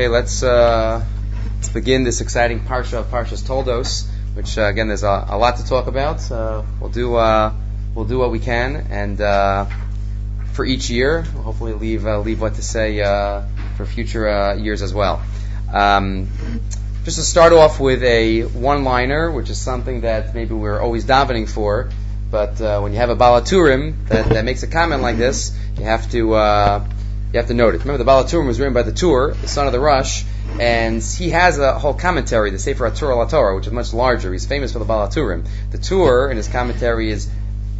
Okay, let's uh, let's begin this exciting parsha of Parshas Toldos, which uh, again there's a, a, lot to talk about. Uh, we'll do uh, we'll do what we can, and uh, for each year, we'll hopefully leave uh, leave what to say for future years as well. Um, just to start off with a one-liner, which is something that maybe we're always davening for, but when you have a balaturim that, that makes a comment like this, you have to you have to note it. Remember, the Balaturim was written by the Tur, the son of the Rosh, and he has a whole commentary, the Sefer HaTorah Torah, which is much larger. He's famous for the Balaturim. The Tur, in his commentary, is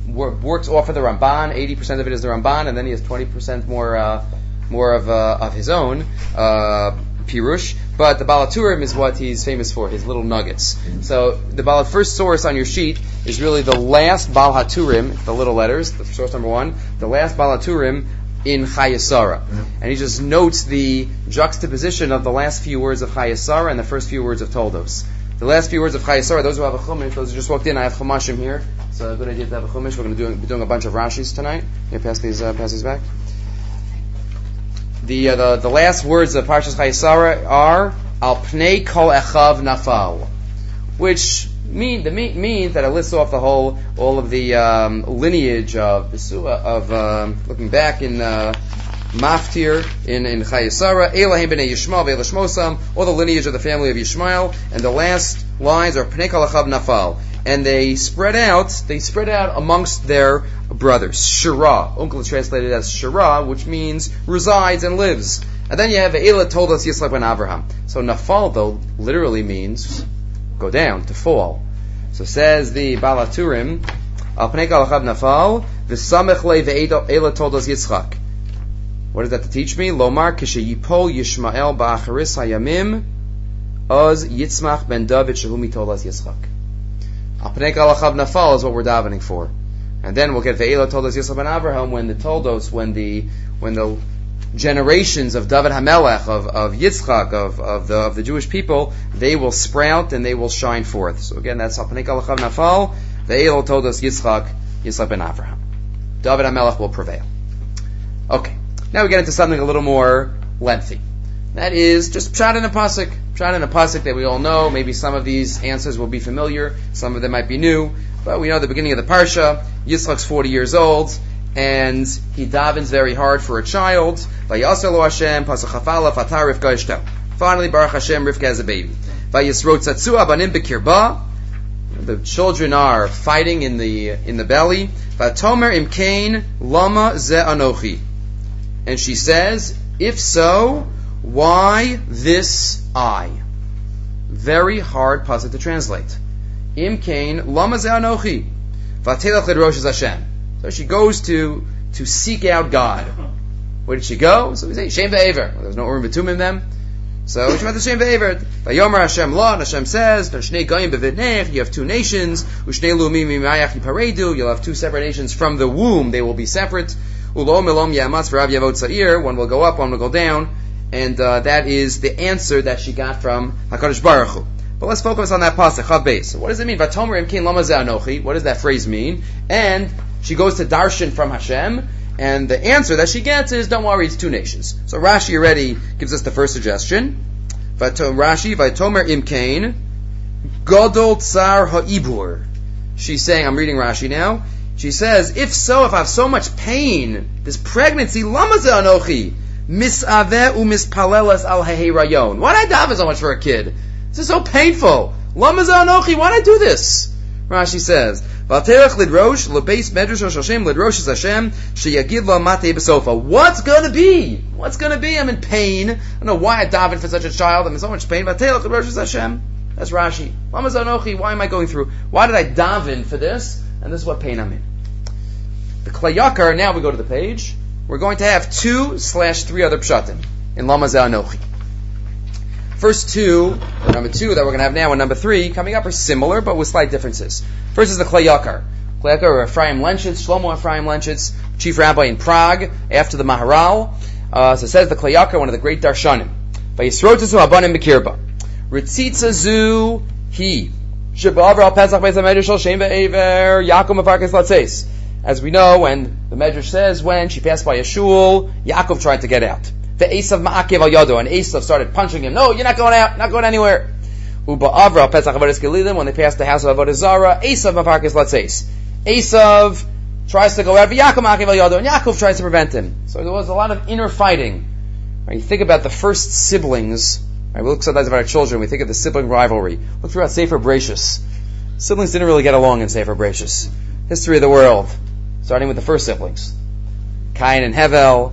works off of the Ramban. 80% of it is the Ramban, and then he has 20% more uh, more of uh, of his own uh, pirush. But the Balaturim is what he's famous for, his little nuggets. So the Bal- first source on your sheet is really the last Bal Haturim, the little letters, the source number one, the last Balaturim in Chayesara. Mm-hmm. And he just notes the juxtaposition of the last few words of Chayesara and the first few words of Toldos. The last few words of Chayesara, those who have a chumash, those who just walked in, I have chumashim here. It's a good idea to have a chumash. We're going to do, be doing a bunch of Rashis tonight. Here, pass these, uh, pass these back. The, uh, the, the last words of Parshas Chayesara are, Al pnei kol echav nafal, which mean the mean, means that it lists off the whole all of the um, lineage of of um, looking back in uh, Maftir in in Chayesara, Elahim b'nei Yishmael ve'elashmosam, all the lineage of the family of Yishmael, and the last lines are Pnei Kalachab Nafal, and they spread out they spread out amongst their brothers. Shira, uncle is translated as Shira, which means resides and lives. And then you have Elah toldos Yitzchak ben Avraham. So Nafal though literally means go down, to fall. So says the Balaturim, Al Pnei Kalachab Nafal, V'samech le ve'ela toldos. What is that to teach me? Lomar kishe yipol Yishmael ba'acharis hayamim oz Yitzmach ben David shehumi toldos Yitzchak. Al Pnei Nafal is what we're davening for. And then we'll get Ve'ela toldos Yitzchak ben Abraham when the Toldos, when the, when the generations of David Hamelech, of, of Yitzchak, of, of, the, of the Jewish people, they will sprout and they will shine forth. So again, that's Hapanik Alachav Nafal. The toldos Yitzchak, Yitzchak ben Avraham. David Hamelech will prevail. Okay. Now we get into something a little more lengthy. That is just Pshat in a Pasuk. Pshat in a Pasuk that we all know. Maybe some of these answers will be familiar. Some of them might be new. But we know the beginning of the Parsha. Yitzchak's 40 years old and he davens very hard for a child. Finally, Baruch Hashem, Rivka has a baby. The children are fighting in the in the belly. Vatomer imkain lama ze anochi. And she says, if so, why this I? Very hard pasuk to translate. Imkain lama ze anochi. Vatelach Hashem. So she goes to to seek out God. Where did she go? So we say Shem Ve'aver. Well, there was no Urim Betum in them. So she went to Shem Ve'aver. Vayomer Hashem Lo, Hashem says, you have two nations, Ushnei you'll have two separate nations from the womb, they will be separate. Ulom Sa'ir, one will go up, one will go down, and uh, that is the answer that she got from HaKadosh Baruch Hu. But let's focus on that pasuk, So what does it mean? What does that phrase mean? And she goes to darshan from Hashem, and the answer that she gets is, don't worry, it's two nations. So Rashi already gives us the first suggestion. Rashi, Vaitomer Imkain, Godol Tsar Ha'ibur. She's saying, I'm reading Rashi now. She says, if so, if I have so much pain, this pregnancy, lama anochi, misaveh umispalelas al rayon. Why did I daven so much for a kid? This is so painful. Lama anochi, why did I do this? Rashi says, V'aterech lidrosh lebeis medrash Hashem lidrosh Hashem sheyagiv mate besofa. What's gonna be? What's gonna be? I'm in pain. I don't know why I daven for such a child. I'm in so much pain. V'aterech lidrosh Hashem. That's Rashi. Zanochi. Why am I going through? Why did I daven for this? And this is what pain I'm in. The Klei Yakar. Now we go to the page. We're going to have two slash three other pshatim in Lama Zanochi. First two, number two that we're going to have now, and number three coming up are similar, but with slight differences. First is the Klei Yakar. Or Ephraim Lenshitz, Shlomo Ephraim Lenshitz, chief rabbi in Prague, after the Maharal. Uh, so it says the Klei one of the great darshanim. As we know, when the Medrash says when she passed by a shul, Yaakov tried to get out. The Esav Ma'akev al Yado, and Esav started punching him. No, you're not going out, not going anywhere. Uba Avra Pesach Avodas Galilim, when they passed the house of Avodah Zara, Esav Mafarkis Latzeis. Esav tries to go out, Yaakov Ma'akev Yado, and Yaakov tries to prevent him. So there was a lot of inner fighting. Right, you think about the first siblings, right, we look sometimes about our children, we think of the sibling rivalry. Look throughout Sefer Bereshis. Siblings didn't really get along in Sefer Bereshis. History of the world, starting with the first siblings. Cain and Hevel,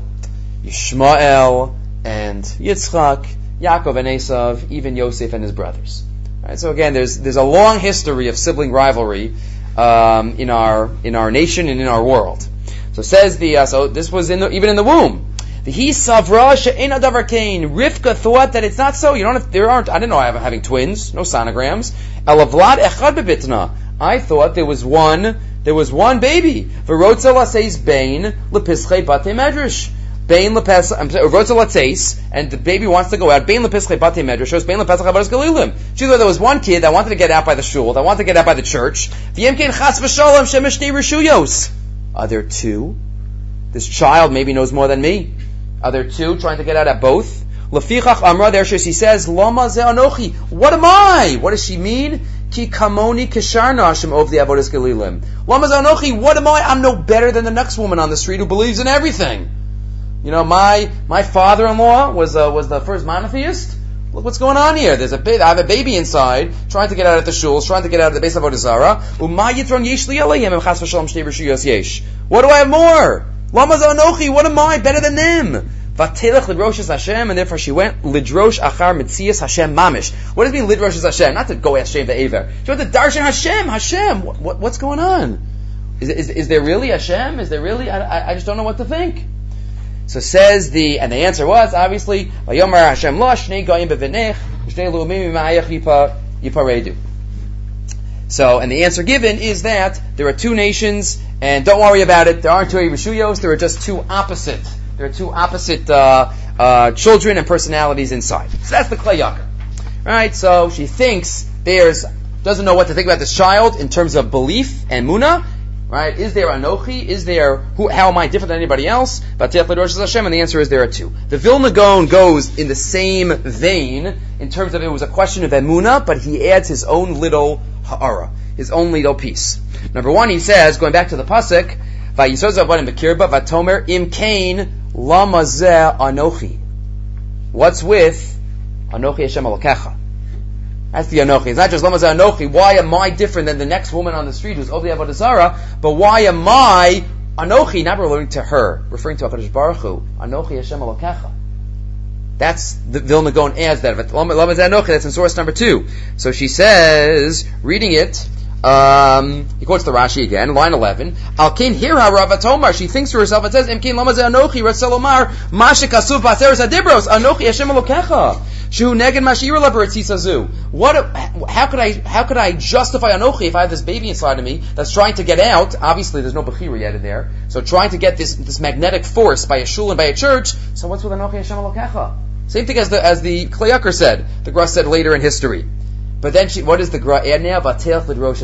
Yishmael and Yitzchak, Yaakov and Esav, even Yosef and his brothers. Right, so again, there's there's a long history of sibling rivalry um, in our in our nation and in our world. So says the uh, so this was in the, even in the womb. The he savra she'ena davar kain. Rivka thought that it's not so. You don't have, there aren't. I didn't know I have having twins. No sonograms. Elavlad echad bebitna. I thought there was one. There was one baby. V'rotza says bain lepischei bate medrash. Bain lepes, I'm sorry, Latzeis, and the baby wants to go out. Bain lepischei bate medrash shows bain lepesach avadas galilim. She thought there was one kid that wanted to get out by the shul, that wanted to get out by the church. V'yemkein chas v'shalom shemeshtei rishuyos. Are there two? This child maybe knows more than me. Are there two trying to get out at both? Lefichach Amra, there she says, Lama ze anochi. What am I? What does she mean? Ki kamoni kishar nashim of the avodas galilim. Lama ze anochi. What am I? I'm no better than the next woman on the street who believes in everything. You know, my my father-in-law was uh, was the first monotheist. Look what's going on here. There's a ba- I have a baby inside, trying to get out of the shuls, trying to get out of the base of Odazara. What do I have more? What am I better than them? Vatelech lidroshas Hashem, and therefore she went lidrosh achar mitzias Hashem mamish. What does it mean lidroshas Hashem? Not to go ask Shem the Aver. She went to darshan Hashem. Hashem. What, what, what's going on? Is, is, is there really Hashem? Is there really? I, I, I just don't know what to think. So says the, and the answer was obviously. So, and the answer given is that there are two nations, and don't worry about it. There aren't two Rishuyos. There are just two opposite. There are two opposite uh, uh, children and personalities inside. So that's the Klei. Right? So she thinks there's doesn't know what to think about this child in terms of belief and muna. Right? Is there anochi? Is there who? How am I different than anybody else? But Hashem, and the answer is there are two. The Vilna Gaon goes in the same vein in terms of it was a question of emuna, but he adds his own little ha'ara, his own little piece. Number one, he says, going back to the pasuk, Vatomer Im Kain Lamazeh Anochi. What's with Anochi Hashem Alokecha? That's the Anochi. It's not just Lamazeh Anochi. Why am I different than the next woman on the street who's Ovdi Avodah But why am I Anochi? Not referring to her, referring to Hakadosh Baruch Hu. Anochi Hashem Alokecha. That's the Vilna Gaon adds that. Lamazeh Anochi. That's in source number two. So she says, reading it. Um, he quotes the Rashi again, line 11. Al Kain Hira Ravatomar. She thinks to herself, and says, Im Lamaze Anochi Raselomar Mashik Asuf Paseres Adibros Anochi Hashem Elokecha. Shu Neged Mashira Laberetzisazu. What, how could I, how could I justify Anochi if I have this baby inside of me that's trying to get out? Obviously there's no Bechira yet in there. So trying to get this, this magnetic force by a shul and by a church. So what's with Anochi Hashem Elokecha? Same thing as the, as the Klei Yakar said, the Gra said later in history. But then she, what does the Gra add now?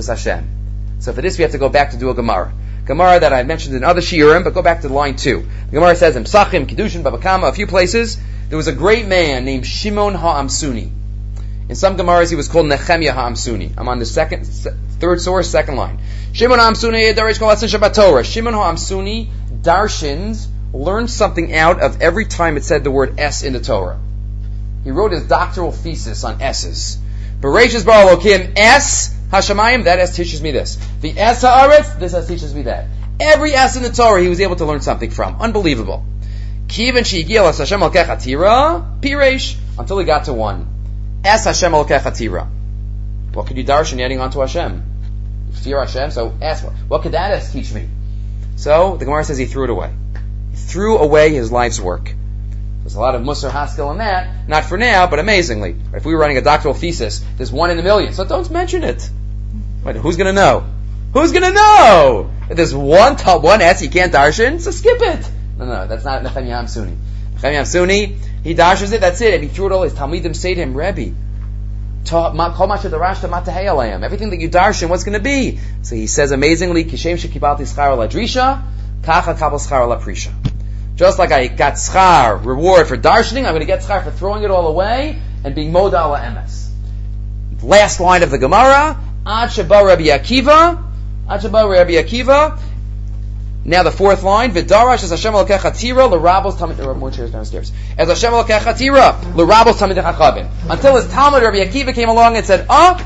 Hashem. So for this we have to go back to do a Gemara. Gemara that I mentioned in other shiurim, but go back to line two. The Gemara says in Psachim, Kedushin, Babakama, a few places, there was a great man named Shimon Ha'amsuni. In some Gemaras he was called Nehemiah Ha'amsuni. I'm on the second, third source, second line. Shimon Ha'amsuni, Torah. Shimon Ha'amsuni, Darshins, learned something out of every time it said the word S in the Torah. He wrote his doctoral thesis on S's. Bereshis bar Elokim S Hashemayim. That S teaches me this. The S Haaretz. This S teaches me that. Every S in the Torah he was able to learn something from. Unbelievable. Kivin Shigil Hashem Alkechatira Piresh until he got to one. S Hashem Alkechatira. What could you darshan adding on to Hashem? Fear Hashem. So ask what, what could that S teach me? So the Gemara says he threw it away. He threw away his life's work. There's a lot of Musar Haskell in that. Not for now, but amazingly. If we were running a doctoral thesis, there's one in a million. So don't mention it. Wait, who's gonna know? Who's gonna know? If there's one top, one S you can't darshan, so skip it. No, no, that's not Nechemia Suni. Nechemia Suni, he darshans it, that's it. And he threw it all, his Talmidim say to him, Rebbe, Everything that you darshan, what's going to be? So he says amazingly, Kishem shekibalti schar ladrisha, kacha kabal schar la prisha. Just like I got schar, reward for darshaning, I'm going to get schar for throwing it all away and being modal emes. Last line of the Gemara, Ad Sheba Rabbi Akiva, Ad Sheba Rabbi Akiva, now the fourth line, Vidarash as Hashem Elokecha Tira l'Rabos Tamid. There are more chairs downstairs. As Hashem Elokecha Tira l'Rabos Chachavim. Until his Talmud Rabbi Akiva came along and said, "Ah,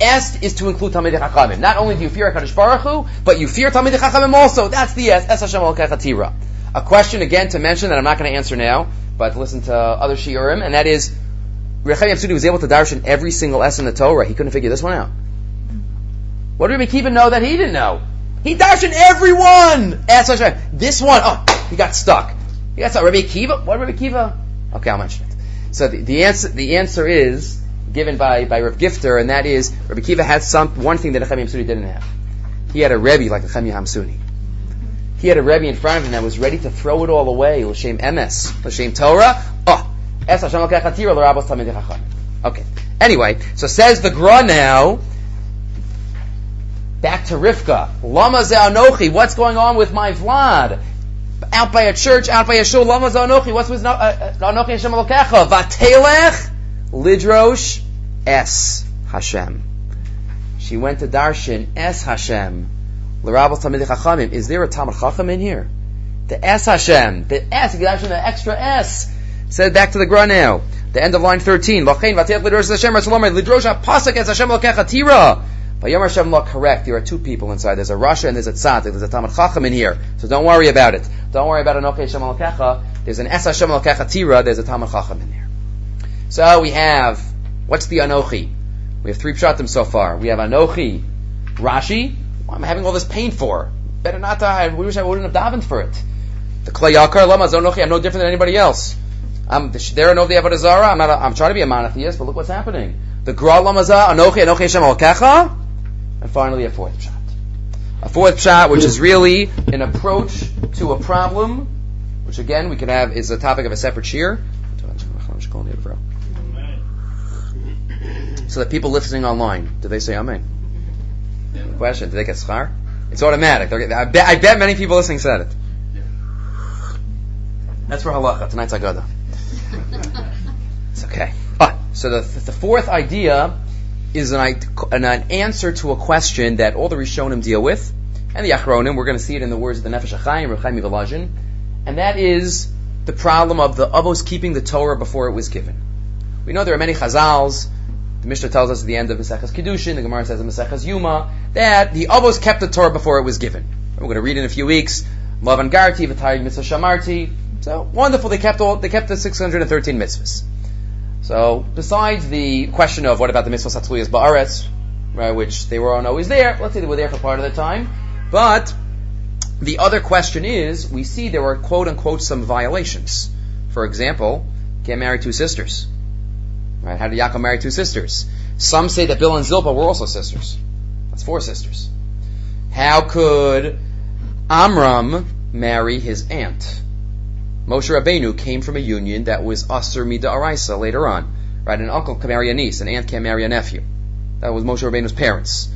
est is to include Tamid Chachavim. Not only do you fear Hakadosh Baruch Hu, but you fear Tamid Chachavim also. That's the est. Es Hashem Tira. A question again to mention that I'm not going to answer now, but listen to other shiurim, and that is, Rechaim Sudi was able to darshan every single s in the Torah. He couldn't figure this one out. What did Rabbi Akiva know that he didn't know? He darshan everyone. S Hashem. This one, oh, he got stuck. He got stuck. Rabbi Akiva. What Rabbi Akiva? Okay, I'll mention it. So the, the answer the answer is given by by Rav Gifter, and that is Rabbi Akiva had some one thing that Nechemia Hamsuni didn't have. He had a Rebbe like Nechemia Hamsuni. He had a Rebbe in front of him that was ready to throw it all away. L'shem emes, l'shem Torah. Oh, es Hashem l'rabos Okay. Anyway, so says the Gra now Back to Rivka. Lama Anochi. What's going on with my Vlad? Out by a church, out by a shul. Lama Anochi. What's with uh, uh, Anochi Hashem? Vatelech Lidrosh Es Hashem. She went to Darshan Es Hashem. L'Rabos Tamid Chachamim. Is there a Talmud Chacham in here? The S Hashem. The S. You Darshan the extra S. Said back to the Gra now. The end of line 13. L'chein Vatelech Lidrosh Hashem. Lidrosh HaPasuk Es Hashem Elokecha Tira. But Yom Hashem Law, correct, there are two people inside. There's a Rasha and there's a Tzaddik. There's a Talmud Chacham in here. So don't worry about it. Don't worry about Anoke Hashem Al There's an Es Hashem Al Tira. There's a Talmud Chacham in there. So we have, what's the Anochi? We have three pshatim so far. We have Anochi, Rashi. What am I having all this pain for? Better not uh, die. We wish I wouldn't have davened for it. The Klei Yakar, Lama I'm no different than anybody else. I'm there know the Avodah. I'm not. A, I'm trying to be a monotheist, but look what's happening. The Gra Lamaza Anochi Anochi Hashem Al and finally, a fourth shot. A fourth shot, which is really an approach to a problem, which again we can have is a topic of a separate shiur. So that people listening online, do they say Amen? Question: Do they get schar? It's automatic. I bet, I bet many people listening said it. That's for halacha. Tonight's agada. it's okay. But so the the fourth idea is an, an, answer to a question that all the Rishonim deal with, and the Achronim, we're going to see it in the words of the Nefesh HaChaim, Reb Chaim Volozhin, and that is the problem of the Avos keeping the Torah before it was given. We know there are many Chazals, the Mishnah tells us at the end of Maseches Kiddushin, the Gemara says in Maseches Yuma, that the Avos kept the Torah before it was given. We're going to read in a few weeks, Lavan Garti, V'tayig Mitzvah Shamarti, so wonderful, they kept all, they kept the 613 mitzvahs. So, besides the question of what about the mitzvah satzluyas ba'aretz, right, which they weren't always there, let's say they were there for part of the time, but the other question is, we see there were quote unquote some violations. For example, can't marry two sisters. Right? How did Yaakov marry two sisters? Some say that Bilhah and Zilpah were also sisters. That's four sisters. How could Amram marry his aunt? Moshe Rabbeinu came from a union that was Asur Mida Araisa later on. Right? An uncle can marry a niece, an aunt can marry a nephew. That was Moshe Rabbeinu's parents.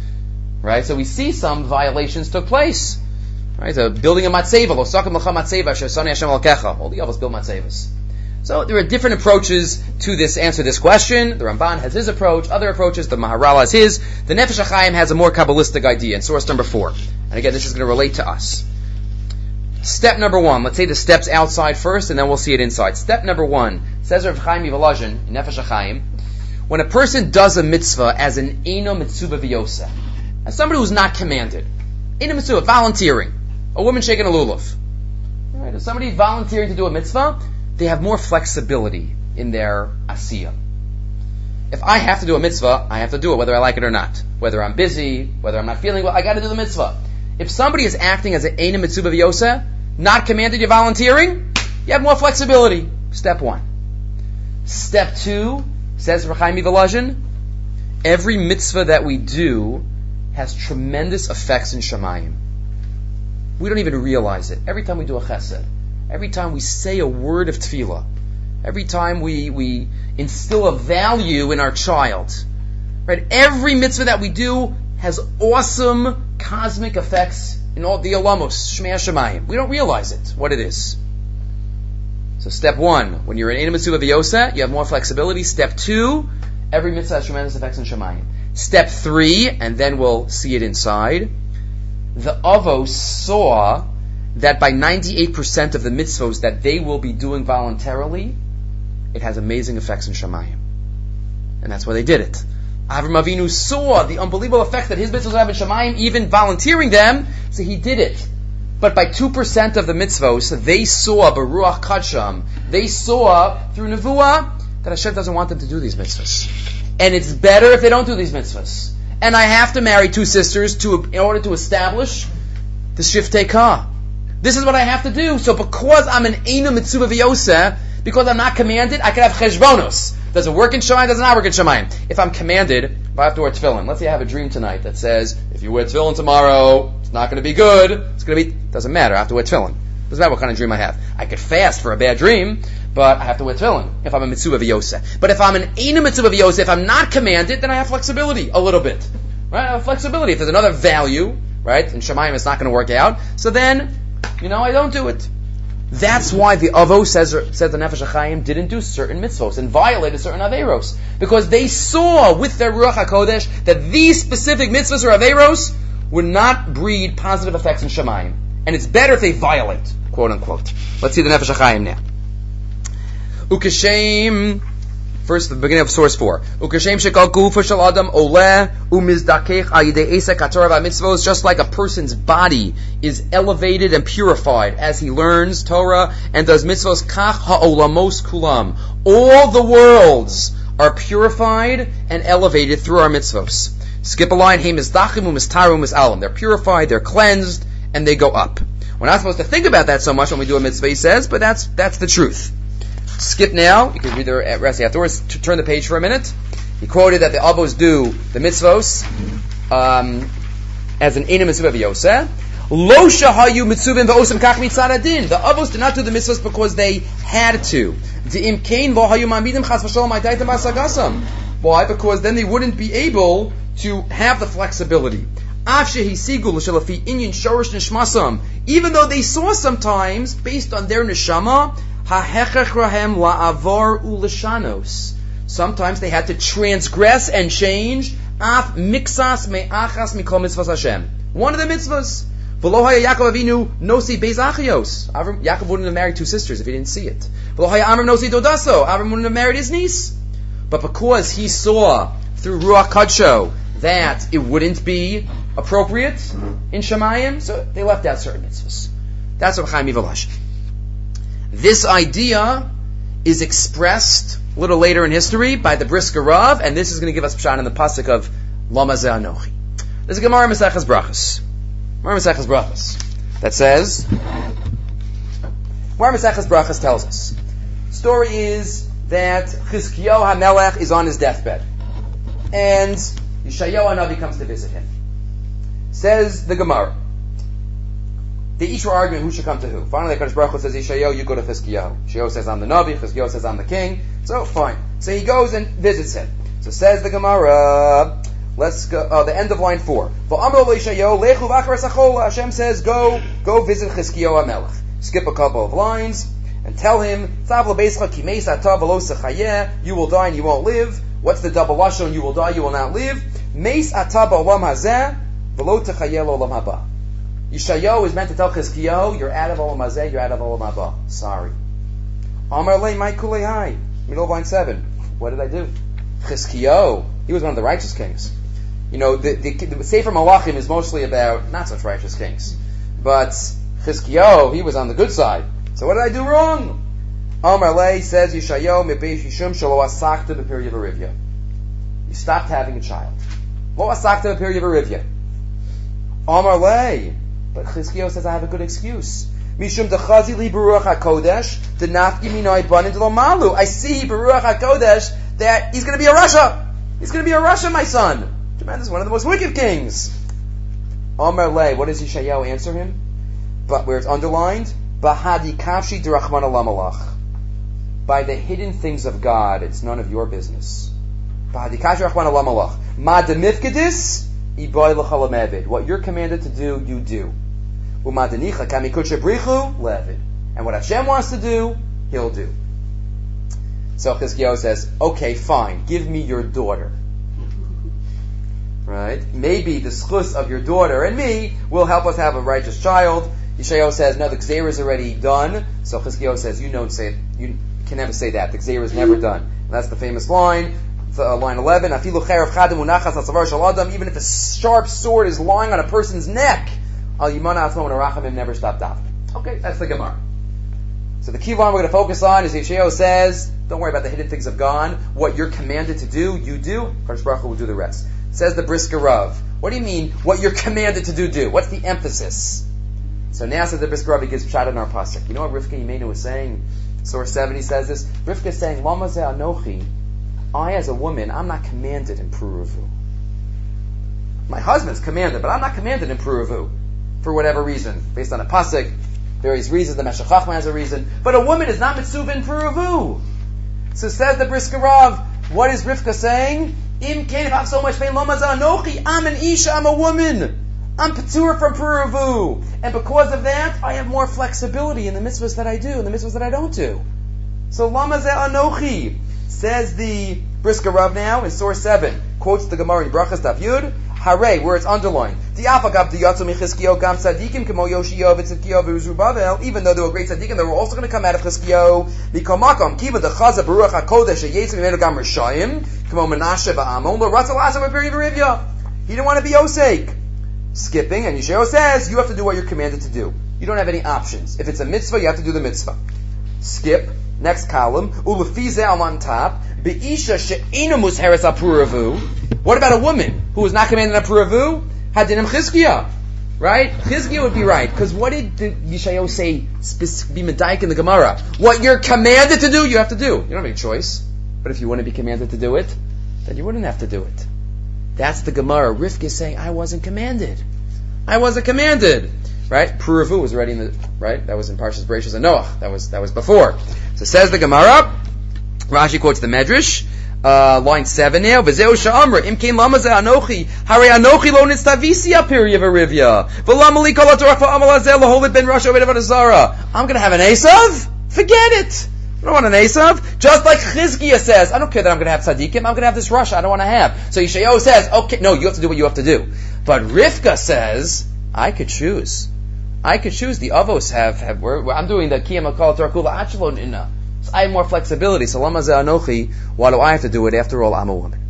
Right? So we see some violations took place. Right? So building a matzeva, losakim lacha matzeva, shesani Hashem al All the others build matzevas. So there are different approaches to this answer this question. The Ramban has his approach, other approaches, the Maharal has his. The Nefesh HaChaim has a more Kabbalistic idea in source number four. And again, this is going to relate to us. Step number one, let's say the steps outside first, and then we'll see it inside. Step number one, says Rav Chaim Yivalajin, Nefesh HaChaim, when a person does a mitzvah as an Eno Mitzuba Vyosa, as somebody who's not commanded, Eno Mitzuba, volunteering, a woman shaking a lulav, right? If somebody volunteering to do a mitzvah, they have more flexibility in their asiyah. If I have to do a mitzvah, I have to do it whether I like it or not. Whether I'm busy, whether I'm not feeling well, I gotta do the mitzvah. If somebody is acting as an Ena Mitzuba Vyosa, not commanded, you're volunteering, you have more flexibility. Step one. Step two, says Rechaim Volozhin, every mitzvah that we do has tremendous effects in Shemayim. We don't even realize it. Every time we do a chesed, every time we say a word of tefillah, every time we, we instill a value in our child, right? Every mitzvah that we do has awesome cosmic effects in all the alamos, Shmei Shemayim. We don't realize it, what it is. So step one, when you're in Eina Mitzvah V'yosa, you have more flexibility. Step two, every mitzvah has tremendous effects in Shemayim. Step three, and then we'll see it inside. The Avos saw that by 98% of the mitzvos that they will be doing voluntarily, it has amazing effects in Shemayim. And that's why they did it. Avram Avinu saw the unbelievable effect that his mitzvahs have in Shemayim, even volunteering them, so he did it. But by 2% of the mitzvahs, they saw Baruch Kacham, they saw through Nevuah that Hashem doesn't want them to do these mitzvahs. And it's better if they don't do these mitzvahs. And I have to marry two sisters to, in order to establish the Shiftei Ka. This is what I have to do. So because I'm an Eina Mitzvah V'yoseh, because I'm not commanded, I can have cheshbonos. Does it work in Shemayim? Does it not work in Shemayim? If I'm commanded, if I have to wear tefillin, let's say I have a dream tonight that says, if you wear tefillin tomorrow, it's not going to be good. It's going to be, doesn't matter. I have to wear tefillin. Doesn't matter what kind of dream I have. I could fast for a bad dream, but I have to wear tefillin if I'm a mitzvah v'yoseh. But if I'm an ina mitzvah v'yoseh, if I'm not commanded, then I have flexibility a little bit. Right? I have flexibility. If there's another value, right, in Shemayim it's not going to work out, so then, you know, I don't do it. That's why the Avo says, says the Nefesh HaChaim didn't do certain mitzvos and violated certain Averos. Because they saw with their Ruach HaKodesh that these specific mitzvahs or Averos would not breed positive effects in Shemayim. And it's better if they violate, quote unquote. Let's see the Nefesh HaChaim now. Ukashem First, the beginning of source four. Ukashem shekal gufa shel adam oleh umizdakech esek. Just like a person's body is elevated and purified as he learns Torah and does mitzvos, kach ha'olamos kulam. All the worlds are purified and elevated through our mitzvos. Skip a line. Hey mizdachim umistaru misalam. They're purified, they're cleansed, and they go up. We're not supposed to think about that so much when we do a mitzvah, he says, but that's that's the truth. Skip now. You can read the rest afterwards. To turn the page for a minute. He quoted that the avos do the mitzvos um, as an enim mitzvah v'yoseh. Lo shahayu mitzuvim v'osem kach adin. The avos did not do the mitzvahs because they had to. De'im kain lo mamidim chas v'shalom aitaitim asagasam. Why? Because then they wouldn't be able to have the flexibility. Even though they saw sometimes, based on their neshama, rahem la'avor u'lishanos. Sometimes they had to transgress and change. Af me'achas mikol mitzvahs Hashem. One of the mitzvahs. V'lohaya Yaakov Avinu nosi beis achios. Yaakov wouldn't have married two sisters if he didn't see it. V'lohaya Amram nosi dodaso. Avram wouldn't have married his niece. But because he saw through Ruach Kadsho that it wouldn't be appropriate in Shemayim, so they left out certain mitzvahs. That's what Chaim Yivalash. This idea is expressed a little later in history by the Brisker Rav, and this is going to give us pshat in the pasuk of Lama Anochi. There's a Gemara Maseches Brachas. Gemara Maseches Brachas that says, Gemara Maseches Brachas tells us, story is that Chizkiyahu HaMelech is on his deathbed, and Yishayahu HaNavi comes to visit him. Says the Gemara, they each were arguing who should come to who. Finally, Kadosh Baruch Hu says, Yishayahu, you go to Chizkiyahu. Yishayahu says, I'm the Navi. Chizkiyahu says, I'm the king. So, fine. So he goes and visits him. So says the Gemara, let's go, uh, the end of line four. Hashem says, go, go visit Chizkiyahu HaMelech. Skip a couple of lines and tell him, you will die and you won't live. What's the double lashon? You will die, you will not live. Meis atab olam hazeh, v'lo techayel olam haba. Yishayo is meant to tell Chizkiyahu, you're out of Olam Hazeh, you're out of Olam Haba. Sorry. Amar Le Mai Kulei Middle of line 7. What did I do? Chizkiyahu, he was one of the righteous kings. You know, the, the, the Sefer Malachim is mostly about not such righteous kings. But Chizkiyahu, he was on the good side. So what did I do wrong? Amar Le says, Yishayo Mepei Shishum Shalo Asakta B'Pir Yavarivya. You stopped having a child. Lo Asakta B'Pir Yavarivya. Amar Le. But Chizkiyahu says, I have a good excuse. Mishum dechazi li beruach hakodesh denafki minoi banin lo malu. I see beruach hakodesh that he's going to be a Russia. He's going to be a Russia, my son. Tremendous, one of the most wicked kings. Amar le, what does Yishayahu answer him? But where it's underlined, bahadi kafshi derachman alamalach. By the hidden things of God, it's none of your business. Bahadi kafshi derachman alamalach. Ma demifkedis iboy. What you're commanded to do, you do. Umadanicha kamikucha brichu levid. And what Hashem wants to do, He'll do. So Chizkiyahu says, okay, fine, give me your daughter. Right? Maybe the schus of your daughter and me will help us have a righteous child. Yeshayahu says, no, the Gzeir is already done. So Chizkiyahu says, you don't say, you can never say that. The Gzeir is never done. And that's the famous line, uh, line 11, Afilu cherav chadim unachas asavar shaladam, even if a sharp sword is lying on a person's neck, Oh, al yimana atzmo and arachamim never stopped davening. Okay, that's the Gemara. So the key line we're going to focus on is Yeshayahu says, don't worry about the hidden things of God. What you're commanded to do, you do. Kadosh Baruch Hu will do the rest. Says the Brisker Rav. What do you mean, what you're commanded to do, do? What's the emphasis? So now says the Brisker Rav, he gives shot in our pasuk. You know what Rivka Yimenu was saying? Source 7, he says this. Rivka is saying, Lama Anochi, I as a woman, I'm not commanded in Puruvu. My husband's commanded, but I'm not commanded in Puruvu. For whatever reason. Based on a pasuk, various reasons. The Meshach has a reason, but a woman is not mitzvah in Puruvu. So says the Brisker Rav, what is Rivka saying? Im if I have so much pain, anochi, I'm an isha, I'm a woman. I'm patur from Puruvu. And because of that, I have more flexibility in the mitzvahs that I do and the mitzvahs that I don't do. So lama anochi, says the Brisker Rav now in source 7, quotes the Gemara in Brachas Daf Yud, Hare, where it's underlined. Even though there were great tzaddikim, they were also going to come out of Chizkiyo. Mikomakom, kiva the chaza baruch hakodesh sheyetzim imenu gam rishayim, kamo menashe lo ratzal v'peri He didn't want to be osek. Skipping, and Yeshua says, you have to do what you're commanded to do. You don't have any options. If it's a mitzvah, you have to do the mitzvah. Skip, next column, ulefize on top, be'isha she'ena musheres apuravu, what about a woman who was not commanded a puravu? Hadinim chizkiya. Right? Chizkiya would be right. Because what did the Yishayahu say, be medaik in the Gemara? What you're commanded to do, you have to do. You don't have any choice. But if you wouldn't be commanded to do it, then you wouldn't have to do it. That's the Gemara. Rifka is saying, I wasn't commanded. I wasn't commanded. Right? Puravu was already in the, right? That was in Parshas Bereshit and Noah. That was, that was before. So says the Gemara, Rashi quotes the Medrash, uh, line seven now. V'zeu sha'amra im kein lama ze anochi hare anochi lo nitztavisi apir yivarivya v'lama li kol atorach v'amal hazeh laholit ben rasha obed zara. I'm going to have an Esav? Forget it. I don't want an Esav. Just like Chizkiah says, I don't care that I'm going to have tzaddikim. I'm going to have this Russia. I don't want to have. So Yeshayahu says, okay, no, you have to do what you have to do. But Rivka says, I could choose. I could choose. The avos have, have I'm doing the kiyam akal tarakula achelon inna. I have more flexibility. So lama anochi. Why do I have to do it? After all, I'm a woman.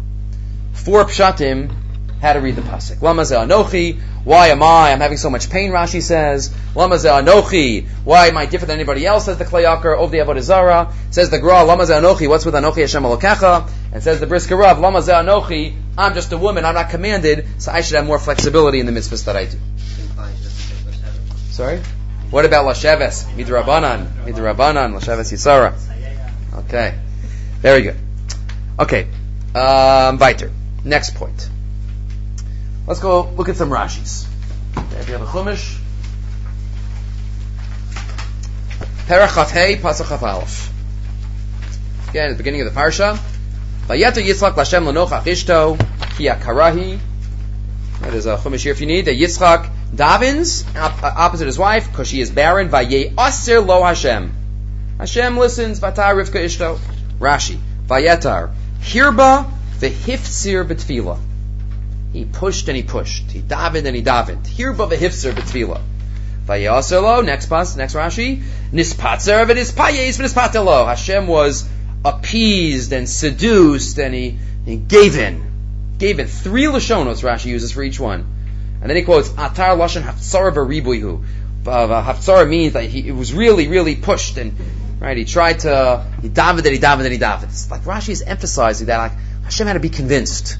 Four pshatim. How to read the pasuk. Lama anochi. Why am I? I'm having so much pain. Rashi says. Lama anochi. Why am I different than anybody else? Says the Klei Yakar of the Avodah Says the Gra. Lama anochi. What's with anochi Hashem alokecha? And says the Brisker Rav. Lama anochi. I'm just a woman. I'm not commanded, so I should have more flexibility in the mitzvahs that I do. Sorry. What about Lasheves? Midrabanan. Midrabanan. Lasheves Yisara. Okay. Very good. Okay. Um, weiter. Next point. Let's go look at some Rashis. Okay, if you have a Chumash. Perachaf Hey, Pasachaf Aleph. Again, at the beginning of the Parsha. Vayetu Yitzchak Lashem Lenochach Ishto, Ki Karahi. There's a Chumash here if you need. The Yitzchak davens opposite his wife because she is barren. Vaye aser lo Hashem. Hashem listens. Vatar Rivka ishto. Rashi. Vayetar hirba vehifsir betfila. He pushed and he pushed. He davened and he davened. Hirba vehifsir betfila. Vayaser lo. Next pas. Next Rashi. Nispatzer v'nispayes v'nispatelo. Hashem was appeased and seduced and he, he gave in. Gave in. Three lashonos Rashi uses for each one. And then he quotes Atar Lashon Haftzara Baribuihu. Haftzara means that he it was really, really pushed and right. He tried to he davened and he davened and he davened. It's like Rashi is emphasizing that like Hashem had to be convinced.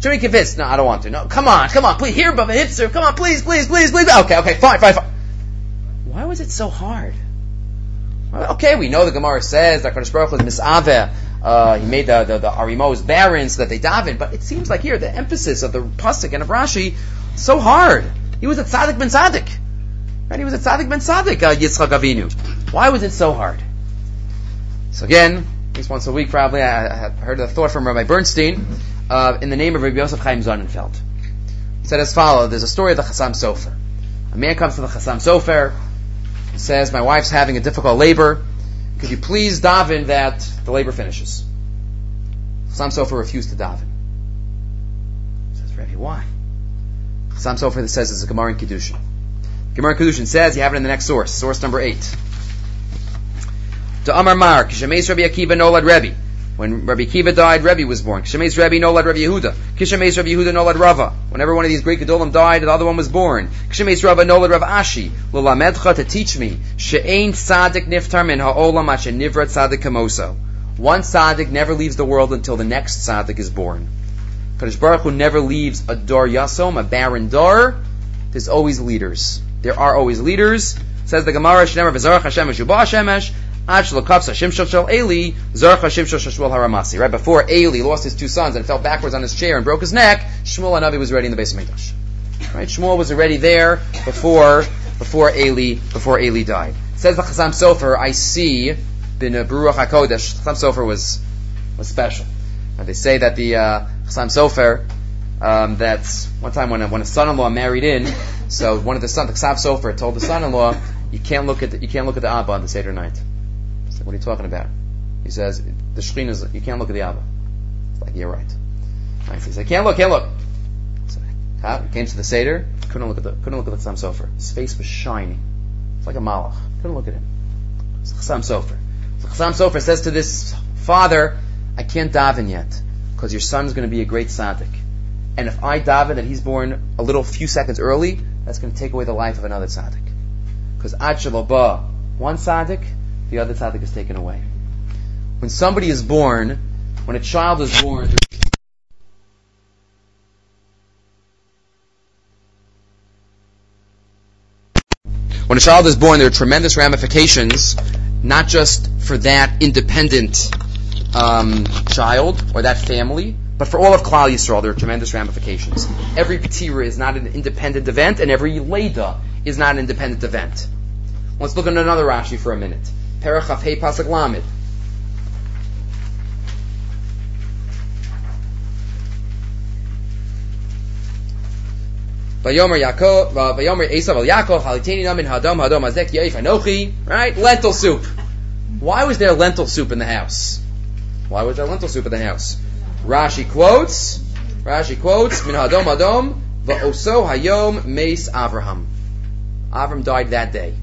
Should be convinced? No, I don't want to. No, come on, come on, please. Here, Baba Hipster, come on, please, please, please, please. Okay, okay, fine, fine, fine. Why was it so hard? Okay, we know the Gemara says that Kadosh Baruch Hu is misaveh. Uh, he made the, the, the Arimos barren so that they daven, but it seems like here the emphasis of the pasuk and of Rashi so hard. He was a tzaddik ben tzaddik. Right? He was a tzaddik ben tzaddik, uh, Yitzchak Avinu. Why was it so hard? So again, at least once a week probably, I, I heard a thought from Rabbi Bernstein, uh, in the name of Rabbi Yosef Chaim Sonnenfeld. said as follows. There's a story of the Chassam Sofer. A man comes to the Chassam Sofer says, my wife's having a difficult labor. Could you please daven that the labor finishes? Chassam Sofer refused to daven. He says, Rebbe, why? Chassam Sofer says it's a Gemara in Kedushin. Gemara in Kedushin says, you have it in the next source, source number eight. To Amar Mar, Kishameis Rabbi Akiva Nolad Rebbe. When Rabbi Akiva died, Rebbe was born. Kishameis Rebbe Nolad Rabbi Yehuda. Kishameis Rabbi Yehuda Nolad Rava. Whenever one of these great Gedolim died, the other one was born. Kishameis Rava Nolad Rav Ashi. Lulamedcha to teach me. She'ain Tzadik Niftar Min Ha'olam Asher Nivrat Tzadik Kamoso. One Tzadik never leaves the world until the next Tzadik is born. Kadosh Baruch Hu never leaves a Dor Yasom, a barren Dor. There's always leaders. There are always leaders. Says the Gemara, V'zarach Hashem Right before Eli lost his two sons and fell backwards on his chair and broke his neck, Shmuel Anavi was ready in the base of Mikdash. Right? Shmuel was already there before, before Eli, before Eli died. Says the Chassam Sofer, I see, bin Baruch HaKodesh, Chassam Sofer was, was special. Now they say that the, uh, Chassam Sofer, um, that's one time when a, when a son-in-law married in, so one of the sons, the Chassam Sofer, told the son-in-law, "You can't look at the, you can't look at the Abba on the Seder night." "What are you talking about?" He says, "The Shekhinah is you can't look at the Abba." It's like, "You're right." right so he said, "Can't look, can't look." So he came to the Seder, couldn't look at the couldn't look at the Chassam Sofer. His face was shining, it's like a malach. Couldn't look at him. It's Chassam Sofer. So Chassam Sofer says to this father, "I can't daven yet because your son is going to be a great tzaddik." And if I daven that he's born a little few seconds early, that's going to take away the life of another tzaddik. Because ad one tzaddik, the other tzaddik is taken away. When somebody is born, when a child is born, when a child is born, there are tremendous ramifications, not just for that independent um, child or that family, but for all of Klal Yisrael, there are tremendous ramifications. Every Petira is not an independent event, and every Leda is not an independent event. Let's look at another Rashi for a minute. Perachaf Hey Pasuk Lamed. Vayomer Yaakov, Vayomer Esav al Yaakov, Namin Hadom Hadom Azek Yaif Anochi. Right, lentil soup. Why was there lentil soup in the house? Why was there lentil soup in the house? Rashi quotes, Rashi quotes, Min Hadom Hadom, Va'oso Hayom Meis Avraham. Avram died that day.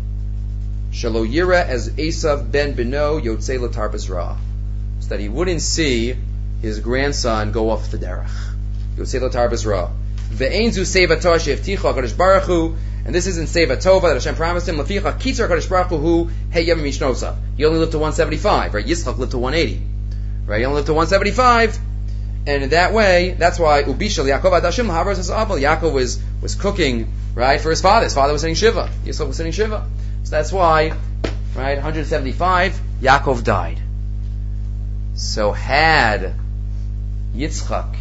Shalo Yira as Esav ben Beno Yotzei Latarbas Ra. So that he wouldn't see his grandson go off the derech. Yotzei Latarbas Ra. Ve'enzu Seva Tosh Yevticha HaKadosh Baruch Hu, and this isn't Seva Tova that Hashem promised him, Laficha Kitzar HaKadosh Baruch Hu, Hey Yom Mishnosa. He only lived to 175, right? Yitzchak lived to 180. Right? He only lived to 175, and in that way, that's why Ubishal Yaakov Adashim Lahavras is Abel. Yaakov was, was cooking, right, for his father. His father was sitting Shiva. Yisrael was sitting Shiva. So that's why, right, 175, Yaakov died. So had Yitzchak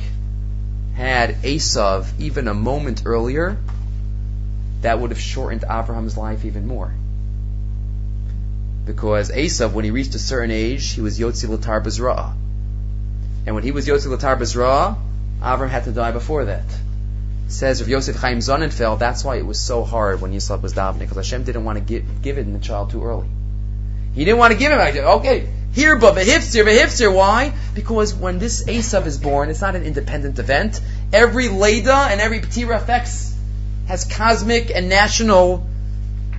had Esav even a moment earlier, that would have shortened Abraham's life even more. Because Esav, when he reached a certain age, he was Yotzi Latar Bazra'ah. And when he was Yosef Latar Bezra, Avram had to die before that. Says of Yosef Chaim Sonnenfeld, that's why it was so hard when Yitzchak was davening, because Hashem didn't want to give, give it in the child too early. He didn't want to give him. Okay, here, but v'hifzir, v'hifzir. Why? Because when this Esav is born, it's not an independent event. Every Leda and every Petira affects, has cosmic and national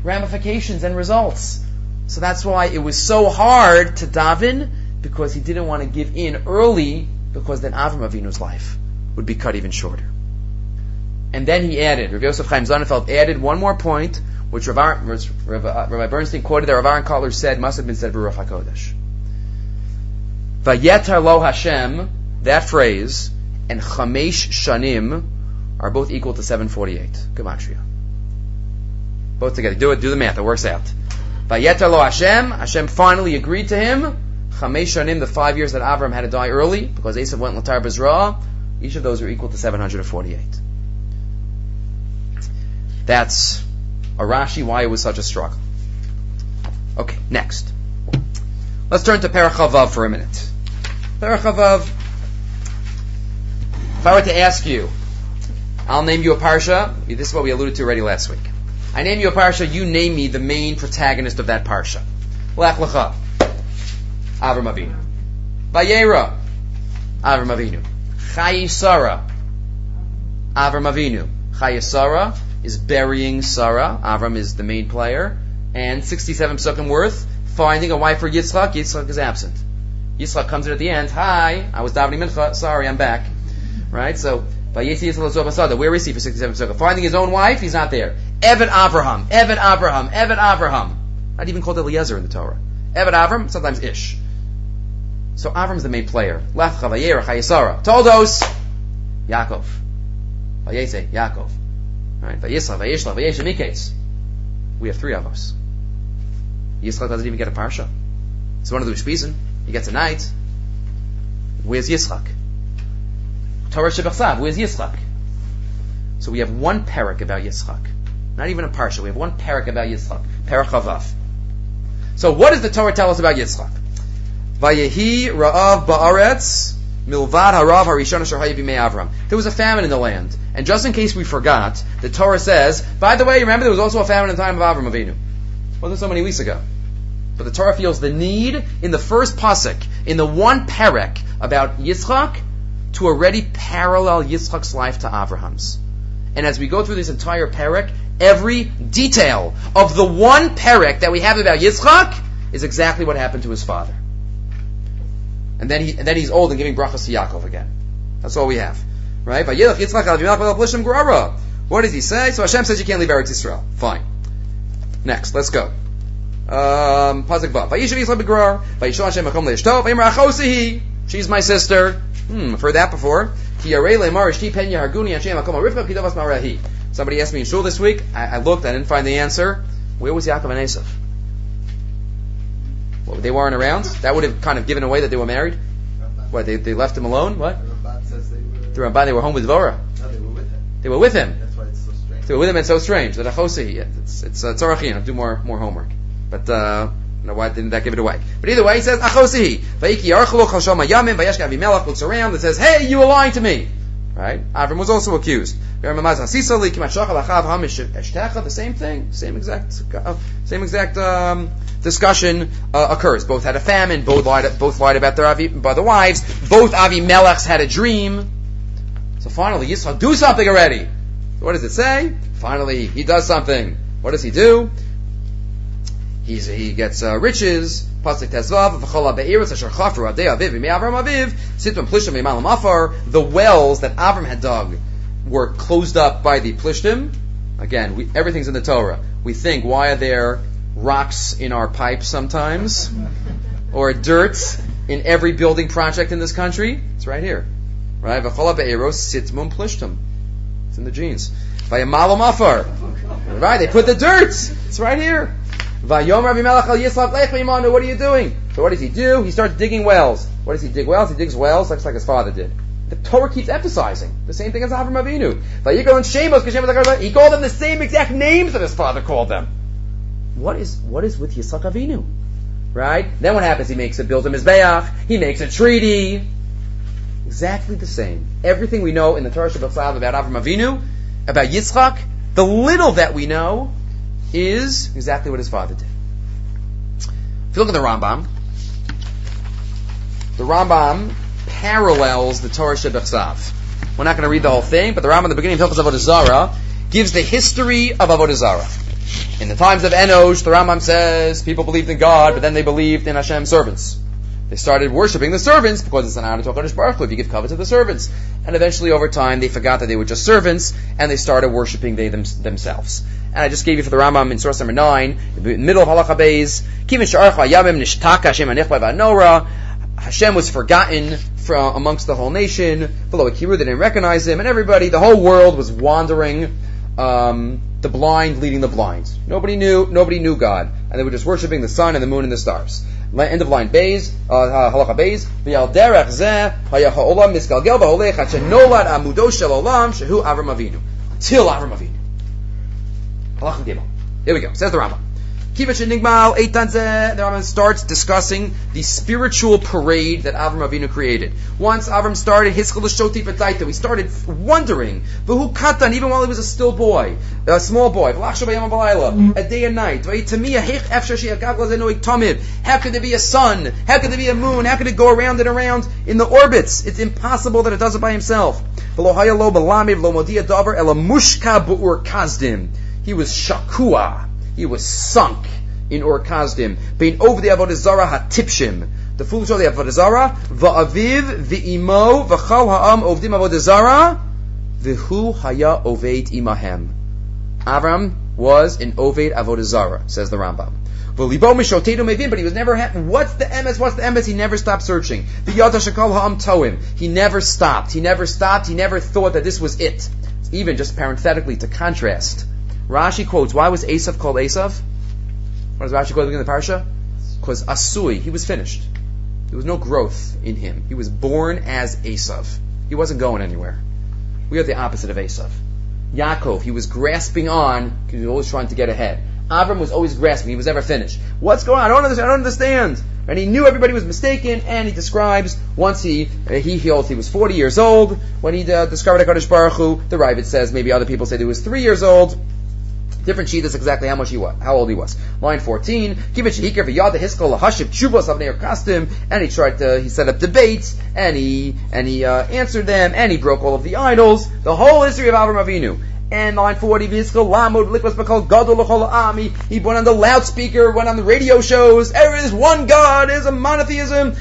ramifications and results. So that's why it was so hard to daven because he didn't want to give in early because then Avram Avinu's life would be cut even shorter. And then he added, Rav Yosef Chaim Sonnenfeld added one more point, which Rav, Ar- Rav, uh, Rabbi Bernstein quoted that Rav Aaron Kotler said must have been said Baruch HaKodesh. Vayetar lo Hashem, that phrase, and Chamesh Shanim are both equal to 748. Gematria. Both together. Do it, do the math, it works out. Vayetar lo Hashem, Hashem finally agreed to him, Chamesh Shanim, the five years that Avram had to die early, because Esav went Latar Bezra, each of those are equal to 748. That's a Rashi why it was such a struggle. Okay, next. Let's turn to Perachavav for a minute. Perachavav, if I were to ask you, I'll name you a parsha. This is what we alluded to already last week. I name you a parsha. You name me the main protagonist of that parsha. Lech lecha. Avram Avinu. Vayera. Avram Avinu. Chayisara. Avram Avinu. Chayisara is burying Sarah. Avram is the main player. And 67 psukim worth, finding a wife for Yitzchak. Yitzchak is absent. Yitzchak comes in at the end. Hi, I was davening mincha. Sorry, I'm back. Right? So, by Yitzchak where is he for 67 psukim? Finding his own wife, he's not there. Evet Avraham. Evet Avraham. Evet Avraham. Not even called Eliezer in the Torah. Evet Avram, sometimes Ish. So Avram's the main player. Lefcha, Vayera, Chayei Sarah. Toldos, Yaakov. Vayetze, Yaakov. Right? We have three of us. Yitzchak doesn't even get a parsha. It's one of the Ushpizin. He gets a night. Where's Yitzchak? Torah Shebachsav. Where's Yitzchak? So we have one parak about Yitzchak. Not even a parsha. We have one parak about Yitzchak. Parak Chavav. So what does the Torah tell us about Yitzchak? Vayehi Ra'av Ba'aretz Milvad Harav Harishon Avram. There was a famine in the land. And just in case we forgot, the Torah says, by the way, remember there was also a famine in the time of Avram Avinu. Wasn't so many weeks ago. But the Torah feels the need in the first pasuk, in the one perek about Yitzchak, to already parallel Yitzchak's life to Avraham's. And as we go through this entire perek, every detail of the one perek that we have about Yitzchak is exactly what happened to his father. And then, he, and then he's old and giving brachas to Yaakov again. That's all we have. Right? What does he say? So Hashem says you can't leave Eretz Israel. Fine. Next, let's go. Um, She's my sister. Hmm, I've heard that before. Somebody asked me in shul this week. I, I, looked, I didn't find the answer. Where was Yaakov and Esav? Well, they weren't around. That would have kind of given away that they were married. What? They, they left him alone? What? The Ramban they were home with Dvorah. No, they were with him. They were with him. That's why it's so strange. They were with him. It's so strange. The Achosi. It's it's uh, Tzorachin. Do more more homework. But uh, know why didn't that give it away? But either way, he says Achosihi. Vayiki Yarchelu Chal Yamim Vayeshka Avimelech looks around and says, Hey, you were lying to me. Right? Avram was also accused. The same thing, same exact, uh, same exact um, discussion uh, occurs. Both had a famine. Both lied. Both lied about their Avi, by the wives. Both Avimelechs had a dream. So finally, Yitzchak do something already. What does it say? Finally, he does something. What does he do? He's, he gets uh, riches. Pasuk Tezvav, v'chol asher chafru adei aviv Avram aviv, v'malam afar. The wells that Avram had dug were closed up by the plishtim. Again, we, everything's in the Torah. We think, why are there rocks in our pipes sometimes? Or dirt in every building project in this country? It's right here. Right? V'chol ha'be'iros sitvam plishtim. It's in the genes. V'yamalam afar. Right? They put the dirt. It's right here. Vayom Rabbi Melech al Lech What are you doing? So what does he do? He starts digging wells. What does he dig wells? He digs wells just like his father did. The Torah keeps emphasizing the same thing as Avram Avinu. Vayikol and Shemos, he called them the same exact names that his father called them. What is what is with Yitzchak Avinu? Right? Then what happens? He makes a build a mizbeach. He makes a treaty. Exactly the same. Everything we know in the Torah Shabbat about Avram Avinu, about Yitzchak, the little that we know is exactly what his father did. If you look at the Rambam, the Rambam parallels the Torah Shebechsav. We're not going to read the whole thing, but the Rambam in the beginning of Hilchas Avodah Zarah gives the history of Avodah Zarah. In the times of Enosh, the Rambam says people believed in God, but then they believed in Hashem's servants. They started worshiping the servants because it's an honor to HaKadosh Baruch Hu if you give covet to the servants. And eventually, over time, they forgot that they were just servants, and they started worshiping they them, themselves. And I just gave you for the Rambam in source number 9, the middle of Halacha Beis, Nishtaka Hashem Hashem was forgotten from amongst the whole nation, below a kiru, they didn't recognize him, and everybody, the whole world was wandering, um, the blind leading the blind. Nobody knew, nobody knew God, and they were just worshiping the sun and the moon and the stars end of line Bays, uh, halacha Bays, v'yal derech zeh, haya ha'olam misgalgel v'holech at shenolad amudo shel olam shehu Avram Avinu. Till Avram Avinu. Halacha Gimel. Here we go. Says the Rambam. Kiva Shenigmal Eitanzeh, the Rambam starts discussing the spiritual parade that Avram Avinu created. Once Avram started his Shoti B'taita, we started wondering, V'hu Katan, even while he was a still boy, a small boy, mm-hmm. a day and night, how could there be a sun? How could there be a moon? How could it go around and around in the orbits? It's impossible that it does it by himself. He was shakua. He was sunk in Ur Kasdim, being over the Avodah Zarah hatipshim. The foolish of the Avodah Zarah, va'aviv v'imo v'chal ha'am ovdim Avodah Zarah, v'hu haya oved imahem. Avram was in Oved Avodah Zarah, says the Rambam. But he was never happy. What's the MS, What's the MS? He never stopped searching. The Yada Shakal Ha'am Toim. He never stopped. He never stopped. He never thought that this was it. Even just parenthetically to contrast, Rashi quotes, why was Esav called Esav? What does Rashi quote in the parsha? Because Asui, he was finished. There was no growth in him. He was born as Esav. He wasn't going anywhere. We are the opposite of Esav. Yaakov, he was grasping on because he was always trying to get ahead. Avram was always grasping. He was never finished. What's going on? I don't understand. I don't understand. And he knew everybody was mistaken, and he describes once he uh, he healed, he was 40 years old when he uh, discovered HaKadosh Baruch Hu. The Raavad says maybe other people say he was three years old. Different sheet is exactly how much he was, how old he was. Line 14, give it shehikar v'yada hiskol lahashiv chubos avnei kastim, and he tried to, he set up debates, and he, and he, uh, answered them, and he broke all of the idols. The whole history of Avram Avinu and line 40, Vizchel Lamud, Likwas Bakal Gadol Ami. He went on the loudspeaker, went on the radio shows. There is one God, is a monotheism.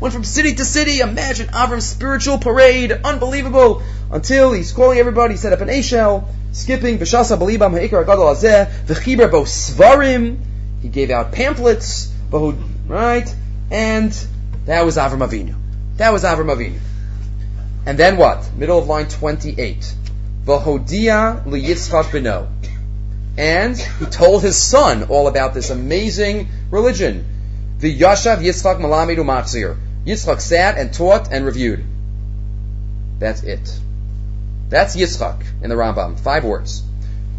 Went from city to city. Imagine Avram's spiritual parade. Unbelievable. Until he's calling everybody, set up an A skipping Vishasa Balibam Ha'ikar Gadol Azeh, V'chiber Bo Svarim. He gave out pamphlets, right? And that was Avram Avinu. That was Avram Avinu. And then what? Middle of line 28. Vahodia liyitzchak beno. And he told his son all about this amazing religion. The Yashav Yitzchak Malamidu Matzir. Yitzchak sat and taught and reviewed. That's it. That's Yitzchak in the Rambam. Five words.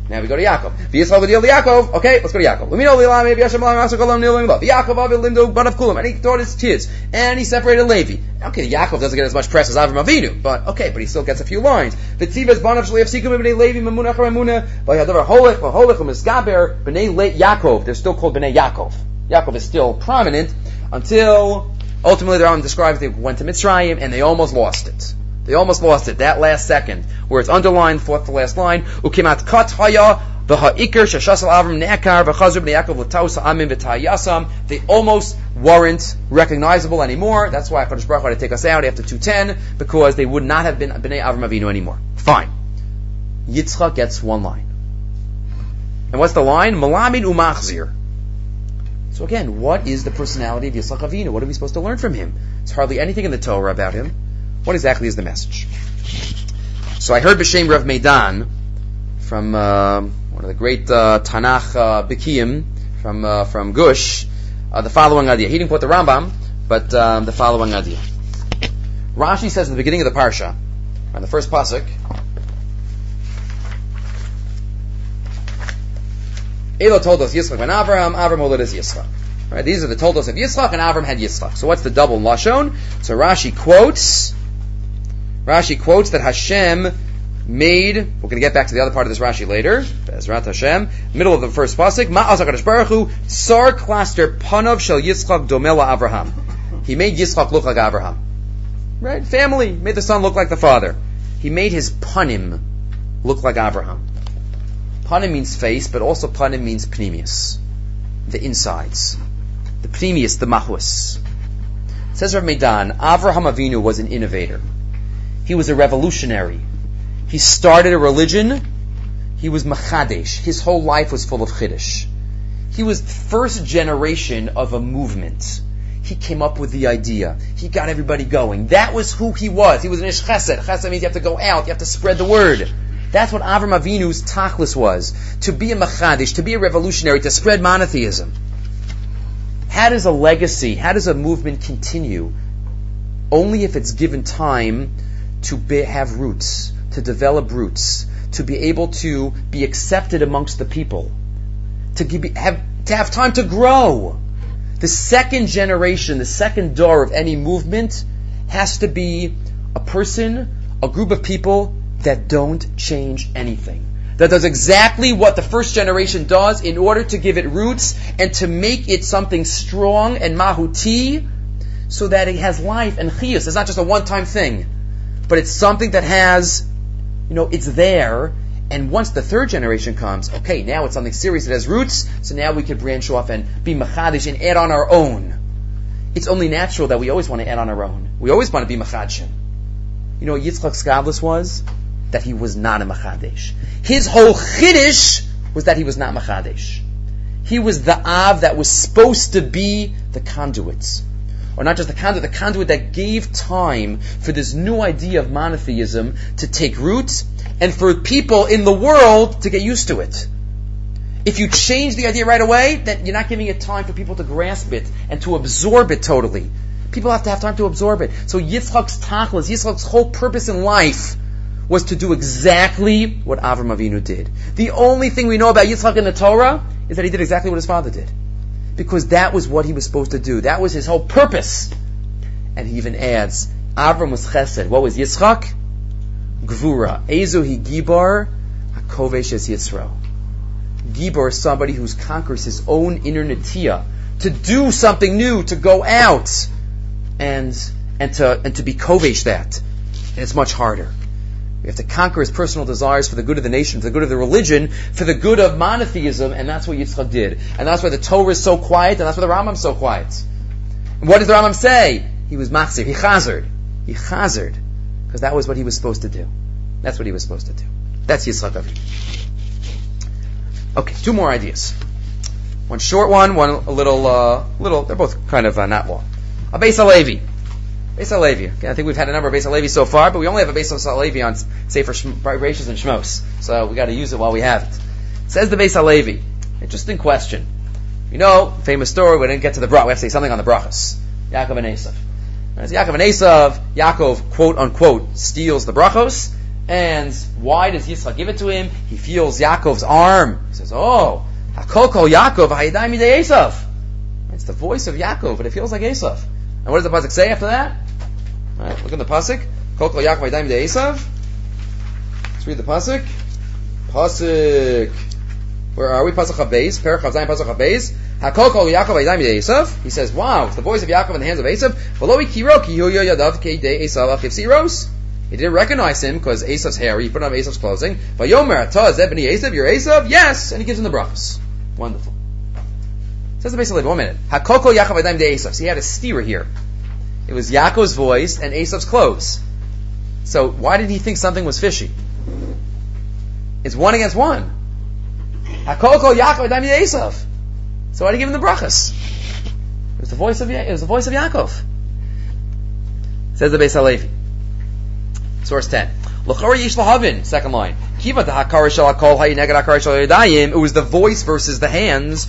Now we go to Yaakov. V'yitzchak v'dil Yaakov. Okay, let's go to Yaakov. Let me know maybe Hashem Master Kolam Nilim Love. Yaakov of Kulam, and he taught his kids, and he separated Levi. Okay, Yaakov doesn't get as much press as Avram Avinu, but okay, but he still gets a few lines. V'tzivas Ban of Shleif Sikum B'nei Levi Mamunah Charamuna V'yadavar Holech V'holech U'Mizgaber B'nei Yaakov. They're still called B'nei Yaakov. Yaakov is still prominent until ultimately the Rambam describes they went to Mitzrayim and they almost lost it. They almost lost it that last second, where it's underlined, fourth to last line. Ukimat kat haya v'ha'ikr shashasal avram ne'akar v'chazur b'nei Yaakov l'taus ha'amim v'ta'yasam. They almost weren't recognizable anymore. That's why HaKadosh Baruch had to take us out after 210, because they would not have been b'nei Avram Avinu anymore. Fine. Yitzchak gets one line. And what's the line? Malamid umachzir. So again, what is the personality of Yitzchak Avinu? What are we supposed to learn from him? There's hardly anything in the Torah about him. What exactly is the message? So I heard B'Shem Rav Medan from uh, one of the great uh, Tanakh uh, Bikiyim from uh, from Gush uh, the following idea. He didn't quote the Rambam, but um, the following idea. Rashi says at the beginning of the parsha, on the first pasuk, Elo told us Yitzchak and Avraham, Avram told us Yitzchak. Right, these are the toldos of Yitzchak, and Avram had Yitzchak. So what's the double lashon? So Rashi quotes Rashi quotes that Hashem made, we're going to get back to the other part of this Rashi later, Bezrat Hashem, middle of the first pasuk, Ma'az Baruch Hu, Sar cluster panav shel Yitzchak domela Avraham. He made Yitzchak look like Avraham. Right? Family, made the son look like the father. He made his panim look like Avraham. Panim means face, but also panim means pnimius. The insides. The pnimius, the mahus. says Rav Medan, Avraham Avinu was an innovator. He was a revolutionary. He started a religion. He was machadesh. His whole life was full of chiddush. He was the first generation of a movement. He came up with the idea. He got everybody going. That was who he was. He was an ish chesed. Chesed means you have to go out. You have to spread the word. That's what Avram Avinu's tachlis was. To be a machadish, to be a revolutionary, to spread monotheism. How does a legacy, how does a movement continue? Only if it's given time to be, have roots, to develop roots, to be able to be accepted amongst the people, to be, have to have time to grow. The second generation, the second door of any movement has to be a person, a group of people that don't change anything. That does exactly what the first generation does in order to give it roots and to make it something strong and mahuti so that it has life and chiyus. It's not just a one-time thing, but it's something that has, you know, it's there and once the third generation comes, okay, now it's something serious that has roots, so now we can branch off and be machadish and add on our own. It's only natural that we always want to add on our own. We always want to be machadshim. You know what Yitzchak's gadlus was? That he was not a machadesh. His whole chiddush was that he was not machadesh. He was the av that was supposed to be the conduits or not just the conduit, the conduit that gave time for this new idea of monotheism to take root and for people in the world to get used to it. If you change the idea right away, then you're not giving it time for people to grasp it and to absorb it totally. People have to have time to absorb it. So Yitzchak's tachlis, Yitzchak's whole purpose in life was to do exactly what Avram Avinu did. The only thing we know about Yitzchak in the Torah is that he did exactly what his father did because that was what he was supposed to do. That was his whole purpose. And he even adds, Avram was chesed. What was Yitzchak? Gvura. Ezu he gibar, hakovesh es Yitzro. Gibor is somebody who conquers his own inner natia to do something new, to go out and and to and to be kovesh that. And it's much harder. We have to conquer his personal desires for the good of the nation, for the good of the religion, for the good of monotheism, and that's what Yitzchak did. And that's why the Torah is so quiet, and that's why the Rambam is so quiet. And what does the Rambam say? He was machzir, he chazered. He chazered, because that was what he was supposed to do. That's what he was supposed to do. That's Yitzchak Avinu. Okay, two more ideas. One short one, one a little, uh, little, they're both kind of uh, not long. A Beis Halevi. Beis Halevi. Okay, I think we've had a number of Beis Halevi so far, but we only have a Beis Halevi on Sefer Bereishis and Shmos. So we got to use it while we have it. Says the Beis Halevi. Interesting question. You know, famous story, we didn't get to the brach. We have to say something on the brachas. Yaakov and Esav. As Yaakov and Esav, Yaakov, quote unquote, steals the brachos. And why does Yitzchak give it to him? He feels Yaakov's arm. He says, oh, Hakoko Yaakov, Hayadai Esav. It's the voice of Yaakov, but it feels like Esav. And what does the pasuk say after that? Right, look at the pasuk. Kol Yaakov de. Let's read the pasuk. Pasuk. Where are we? Pasuk Habez. Perach Chazayim Pasuk Habez. Hakol Kol Yaakov Vaydaim de Esav. He says, "Wow, the voice of Yaakov in the hands of Esav." V'lo Kiro Ki Hu Yadav Ke De Esav Achiv Siros. He didn't recognize him because Esav's hair. He put on Esav's clothing. Vayomer Ataz Ebony Esav. You're Esav. Yes, and he gives him the brachas. Wonderful. Says the basically one minute. Hakoko Yaakov Adaim de. So he had a steer here. It was Yaakov's voice and Esav's clothes. So why did he think something was fishy? It's one against one. Hakoko Yaakov Adaim de. So why did he give him the brachas? It was the voice of it was the voice of Yaakov. Says the Beis Halevi. Source ten. Second line. Kiva. It was the voice versus the hands.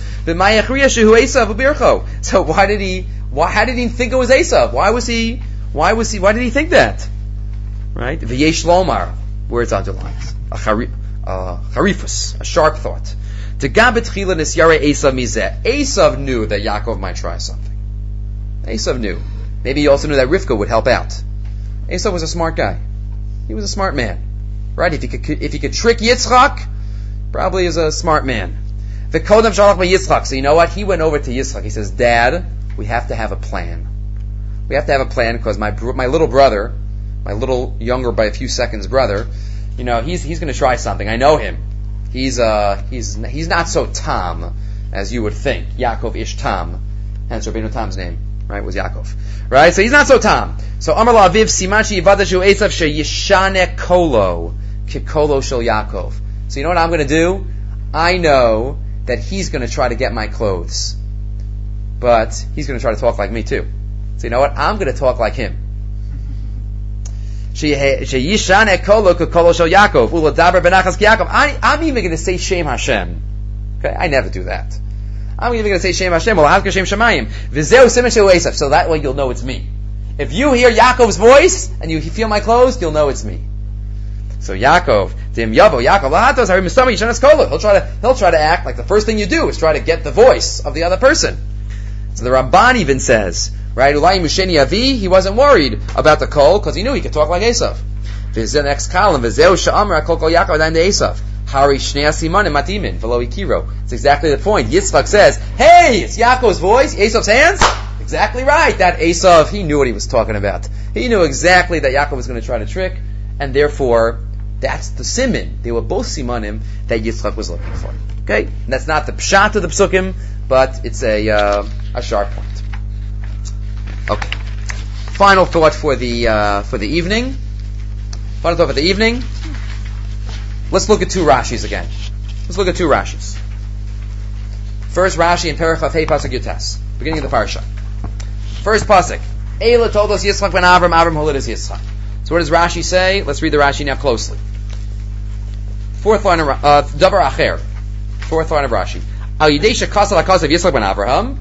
So why did he? Why? How did he think it was Esav? Why was he? Why was he? Why did he think that? Right. V'yesh lomar. Words underlined. A charifus. A sharp thought. To gabet chila nisyare Esav mizeh. Esav knew that Yaakov might try something. Esav knew. Maybe he also knew that Rivka would help out. Esav was a smart guy. He was a smart man, right? If he could, if he could trick Yitzchak, probably is a smart man. The Kodam Shalach Yitzchak. So you know what? He went over to Yitzchak. He says, "Dad, we have to have a plan. We have to have a plan because my my little brother, my little younger by a few seconds brother, you know, he's he's going to try something. I know him. He's uh he's he's not so Tom as you would think. Yaakov Ish Tom, hence Rabbeinu Tom's name right, was Yaakov. Right? So he's not so Tom. So Amar La'aviv Simachi Yivadashu Esav Sheyishane Kolo Kikolo Shel Yaakov. So you know what I'm going to do? I know that he's going to try to get my clothes. But he's going to try to talk like me too. So you know what? I'm going to talk like him. I'm even going to say Shem Hashem. Okay? I never do that. I'm even going to say Shem Hashem, or Shem Shemayim. V'zeu simen Esav. So that way you'll know it's me. If you hear Yaakov's voice and you feel my clothes, you'll know it's me. So Yaakov, Dim Yavo, Yaakov, Lahatos, Hari Misami, Yishanas Kolu. He'll try to, he'll try to act like the first thing you do is try to get the voice of the other person. So the Ramban even says, right, Ulai Musheni Avi, he wasn't worried about the kol because he knew he could talk like Esav. There's the next column, Vizeu Sha'amra Kol Kol Yaakov, and Esav. Hari Matimin. It's exactly the point. Yitzchak says, hey, it's Yaakov's voice, Esav's hands? Exactly right. That Esav, he knew what he was talking about. He knew exactly that Yaakov was going to try to trick, and therefore, that's the siman. They were both simanim that Yitzchak was looking for. Okay? And that's not the pshat of the psukim, but it's a, uh, a sharp point. Okay. Final thought for the, uh, for the evening. Final thought for the evening. Let's look at two Rashis again. Let's look at two Rashis. First Rashi in Perichaf Hey Pasuk Yutes, beginning of the parsha. First pasuk. Eila told us Yitzchak ben Avram, Avram holid is Yitzchak. So what does Rashi say? Let's read the Rashi now closely. Fourth line of uh, Davar Acher. Fourth line of Rashi. Al Yidesha Kasal of Yitzchak ben Avraham.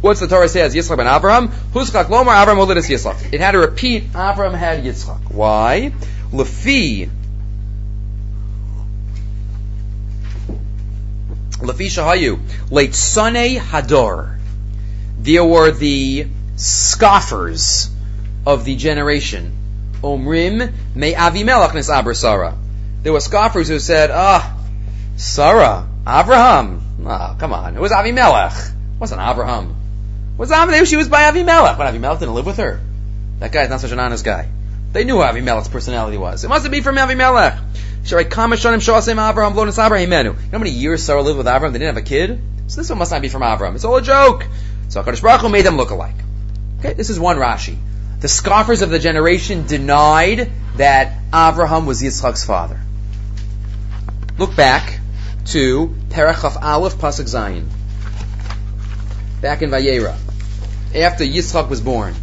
What's the Torah says? Yitzchak ben Avraham. Huskak Lomar Avram holid is Yitzchak. It had to repeat Avram had Yitzchak. Why? Lefi Lefi Shahayu, Leitzanei Hador. There were the scoffers of the generation. Omrim me Avimelech nis Abra Sarah. There were scoffers who said, ah, Sarah, Abraham. Ah, come on. It was Avimelech. It wasn't Abraham. It was Avimelech. She was by Avimelech. But Avimelech didn't live with her. That guy is not such an honest guy. They knew who Avimelech's personality was. It must be from Avimelech. You know how many years Sarah lived with Abraham? They didn't have a kid? So this one must not be from Abraham. It's all a joke. So HaKadosh Baruch Hu made them look alike. Okay, this is one Rashi. The scoffers of the generation denied that Abraham was Yitzchak's father. Look back to Perachaf Aleph Pasuk Zayin. Back in Vayera. After Yitzchak was born.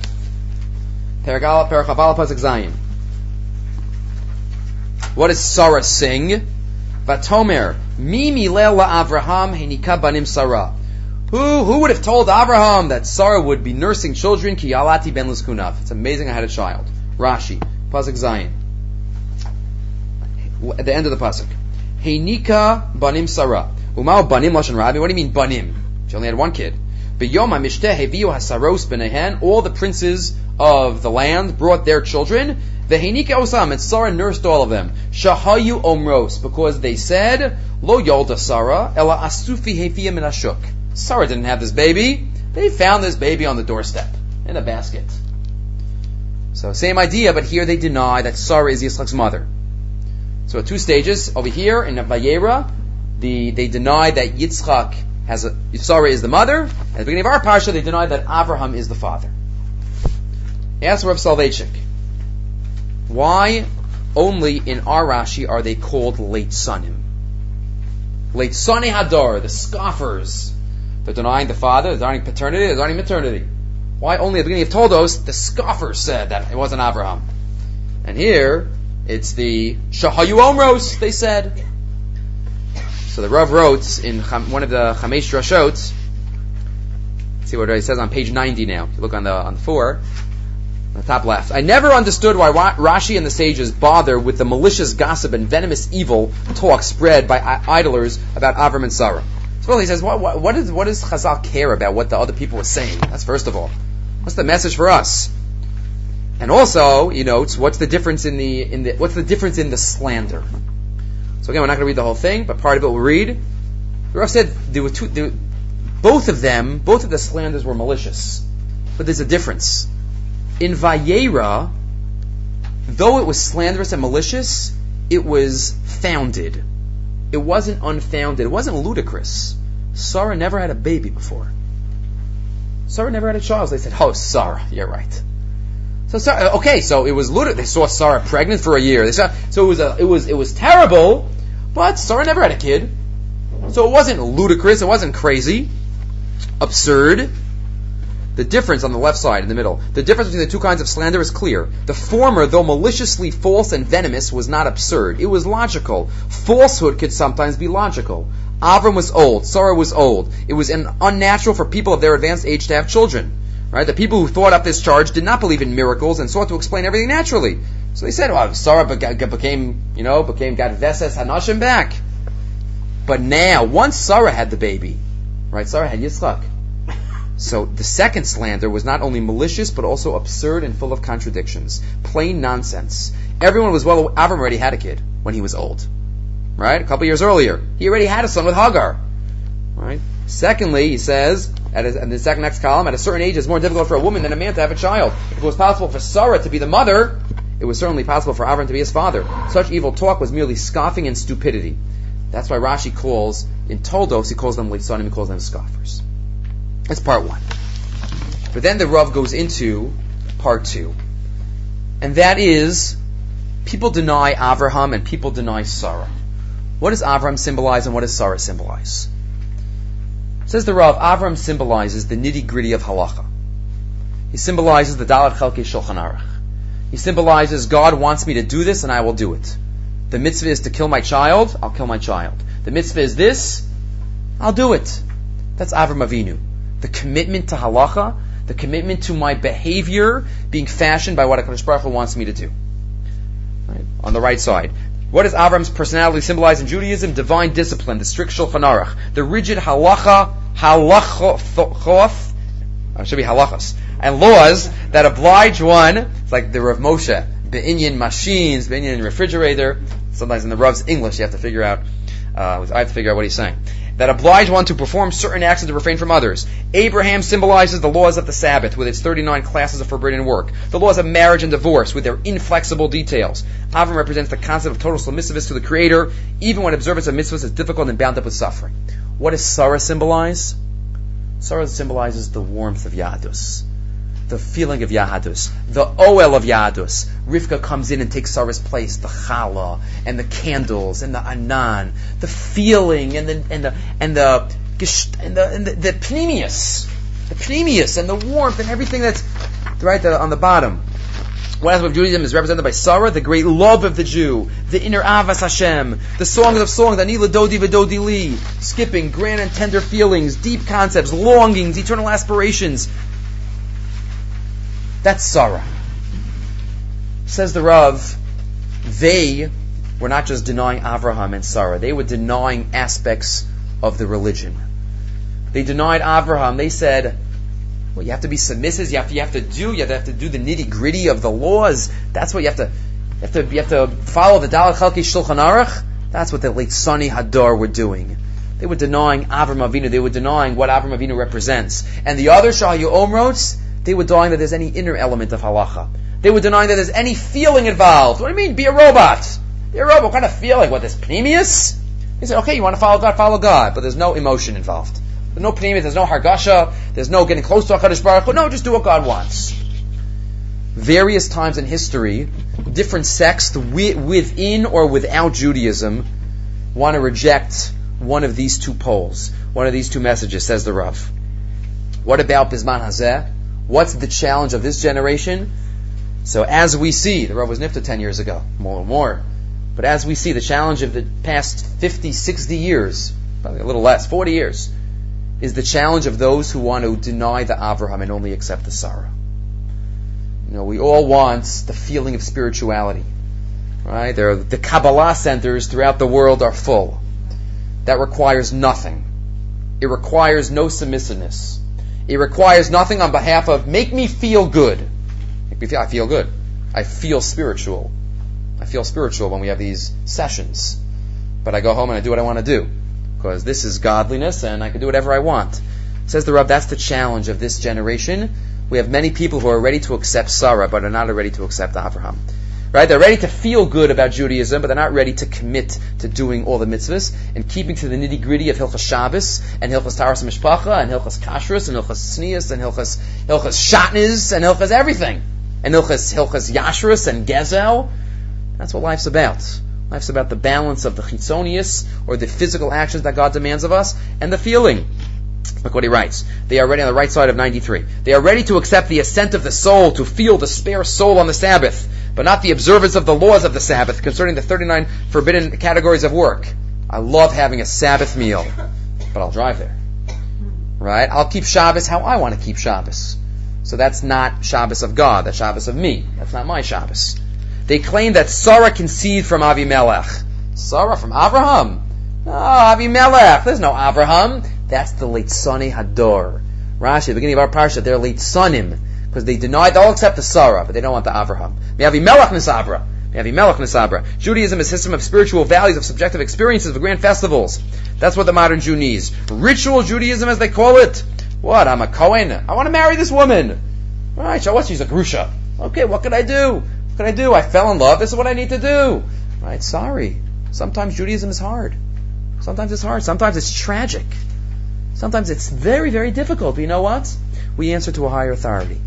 What does Sarah sing? Vatomer, Mimi Leila Avraham Henika Banim Sarah. Who, who would have told Abraham that Sarah would be nursing children? Ki Yalati Ben Liskunav. It's amazing I had a child. Rashi, Pasuk Zayin. At the end of the Pasuk. Henika Banim Sarah. Umao Banim Lashon Rabbi. What do you mean Banim? She only had one kid. All the princes of the land brought their children. Osam, and Sarah nursed all of them. Shahayu Omros, because they said, Lo Yolda Sarah, Ela Asufi Minashuk. Sarah didn't have this baby. They found this baby on the doorstep, in a basket. So same idea, but here they deny that Sarah is Yitzchak's mother. So at two stages, over here in Vayera, the, they deny that Yitzchak has a, is the mother. At the beginning of our parsha, they deny that Abraham is the father. Ask Rav Soloveitchik. Why only in our Rashi are they called Leitzanim? Late Sani Hadar, the scoffers. They're denying the father, they're denying paternity, they're denying maternity. Why only at the beginning of Toldos, the scoffers said that it wasn't Abraham. And here, it's the Shahayu Omros, they said. So the Rav wrote in one of the Chamesh Drashot, see what it says on page 90 now. If you look on the, on the four, on the top left. I never understood why Rashi and the sages bother with the malicious gossip and venomous evil talk spread by idlers about Avram and Sarah. So well, he says, what, what, what, is, what does Chazal care about what the other people were saying? That's first of all. What's the message for us? And also, he notes, what's the difference in the, in the, what's the difference in the slander? So again, we're not going to read the whole thing, but part of it we'll read. The Rav said there were two, there, both of them, both of the slanders were malicious. But there's a difference in Vayera, though it was slanderous and malicious, it was founded. It wasn't unfounded. It wasn't ludicrous. Sarah never had a baby before. Sarah never had a child. They said, "Oh, Sarah, you're right." So Sarah, okay, so it was ludicrous. They saw Sarah pregnant for a year. Saw, so it was a, it was it was terrible, but Sarah never had a kid. So it wasn't ludicrous. It wasn't crazy, absurd. The difference on the left side, in the middle, the difference between the two kinds of slander is clear. The former, though maliciously false and venomous, was not absurd. It was logical. Falsehood could sometimes be logical. Avram was old. Sarah was old. It was unnatural for people of their advanced age to have children. Right? The people who thought up this charge did not believe in miracles and sought to explain everything naturally. So they said, well, Sarah became, you know, became, got Veses Hanashim back. But now, once Sarah had the baby, right, Sarah had Yitzchak. So the second slander was not only malicious, but also absurd and full of contradictions. Plain nonsense. Everyone was well, Avram already had a kid when he was old. Right? A couple years earlier. He already had a son with Hagar. Right? Secondly, he says, at a, in the second next column, at a certain age, it's more difficult for a woman than a man to have a child. If it was possible for Sarah to be the mother, it was certainly possible for Avram to be his father. Such evil talk was merely scoffing and stupidity. That's why Rashi calls, in Toldos, he calls them Litzanim, he calls them scoffers. That's part one. But then the Rav goes into part two. And that is, people deny Avraham and people deny Sarah. What does Avraham symbolize and what does Sarah symbolize? Says the Rav, Avram symbolizes the nitty gritty of halacha. He symbolizes the Dalat Chalke Shulchan Aruch. He symbolizes God wants me to do this and I will do it. The mitzvah is to kill my child, I'll kill my child. The mitzvah is this, I'll do it. That's Avram Avinu. The commitment to halacha, the commitment to my behavior being fashioned by what HaKadosh Baruch Hu wants me to do. Right? On the right side. What does Avram's personality symbolize in Judaism? Divine discipline, the strict Shulchan Aruch, the rigid halacha, halachoth, uh, should be halachas, and laws that oblige one, it's like the Rav Moshe, Be'inyan machines, Be'inyan refrigerator, sometimes in the Rav's English you have to figure out, uh, I have to figure out what he's saying that oblige one to perform certain acts and to refrain from others. Abraham symbolizes the laws of the Sabbath with its 39 classes of forbidden work, the laws of marriage and divorce with their inflexible details. Avram represents the concept of total submissiveness to the Creator, even when observance of mitzvahs is difficult and bound up with suffering. What does Sarah symbolize? Sarah symbolizes the warmth of Yadus the feeling of Yahadus, the Oel of Yahadus. Rivka comes in and takes Sarah's place, the challah and the candles and the anan, the feeling and the and the and the and the, and the, the pneumius, the pneumius and the warmth and everything that's right on the bottom. One aspect of Judaism is represented by Sarah, the great love of the Jew, the inner Avas Hashem, the songs of songs, Anila Dodi Vidodi Li, skipping grand and tender feelings, deep concepts, longings, eternal aspirations, that's Sarah. Says the Rav, they were not just denying Avraham and Sarah, they were denying aspects of the religion. They denied Avraham. They said, well, you have to be submissive. You have to, you have to do. You have to do the nitty gritty of the laws. That's what you have to. You have to. You have to follow the Dalat Chalki Shulchan Aruch. That's what the Leitzani Hadar were doing. They were denying Avram Avinu. They were denying what Avram Avinu represents. And the other Shahayu Omrots, they were denying that there's any inner element of halacha. They were denying that there's any feeling involved. What do you mean, be a robot? Be a robot, what kind of feeling? What, this pneumius? He said, okay, you want to follow God, follow God, but there's no emotion involved. There's no pneumius, there's no hargasha, there's no getting close to HaKadosh Baruch Hu. No, just do what God wants. Various times in history, different sects within or without Judaism want to reject one of these two poles, one of these two messages, says the Rav. What about Bisman Hazeh? What's the challenge of this generation? So as we see, the Rav was Nifta 10 years ago, more and more. But as we see, the challenge of the past 50, 60 years, probably a little less, 40 years, is the challenge of those who want to deny the Avraham and only accept the Sarah. You know, we all want the feeling of spirituality. Right? Are, the Kabbalah centers throughout the world are full. That requires nothing. It requires no submissiveness. It requires nothing on behalf of make me feel good. Make me feel, I feel good. I feel spiritual. I feel spiritual when we have these sessions. But I go home and I do what I want to do. Because this is godliness and I can do whatever I want. Says the Rav, that's the challenge of this generation. We have many people who are ready to accept Sarah, but are not ready to accept Abraham. Right? They're ready to feel good about Judaism, but they're not ready to commit to doing all the mitzvahs and keeping to the nitty gritty of Hilchas Shabbos and Hilchas Taharas Mishpacha and Hilchas Kashrus and Hilchas Sneas and Hilchas Hilchas Shatnez and Hilchas everything and Hilchas Hilchas Yashrus and Gezel. That's what life's about. Life's about the balance of the chitzonius or the physical actions that God demands of us and the feeling. Look what he writes. They are ready on the right side of 93. They are ready to accept the ascent of the soul, to feel the spare soul on the Sabbath but not the observance of the laws of the Sabbath concerning the 39 forbidden categories of work. I love having a Sabbath meal, but I'll drive there. Right? I'll keep Shabbos how I want to keep Shabbos. So that's not Shabbos of God, that's Shabbos of me. That's not my Shabbos. They claim that Sarah conceived from Avimelech. Sarah from Abraham? No, Avimelech. There's no Abraham. That's the Leitzani Hador. Rashi, the beginning of our parsha, they're Leitzanim because they deny, they'll accept the Sarah, but they don't want the Abraham. Avimelech Nisabra. Avimelech Nisabra. Judaism is a system of spiritual values, of subjective experiences, of grand festivals. That's what the modern Jew needs. Ritual Judaism, as they call it. What? I'm a Cohen. I want to marry this woman. Right, so what? She's a Grusha. Okay, what can I do? What can I do? I fell in love. This is what I need to do. Right, sorry. Sometimes Judaism is hard. Sometimes it's hard. Sometimes it's tragic. Sometimes it's very, very difficult. But you know what? We answer to a higher authority.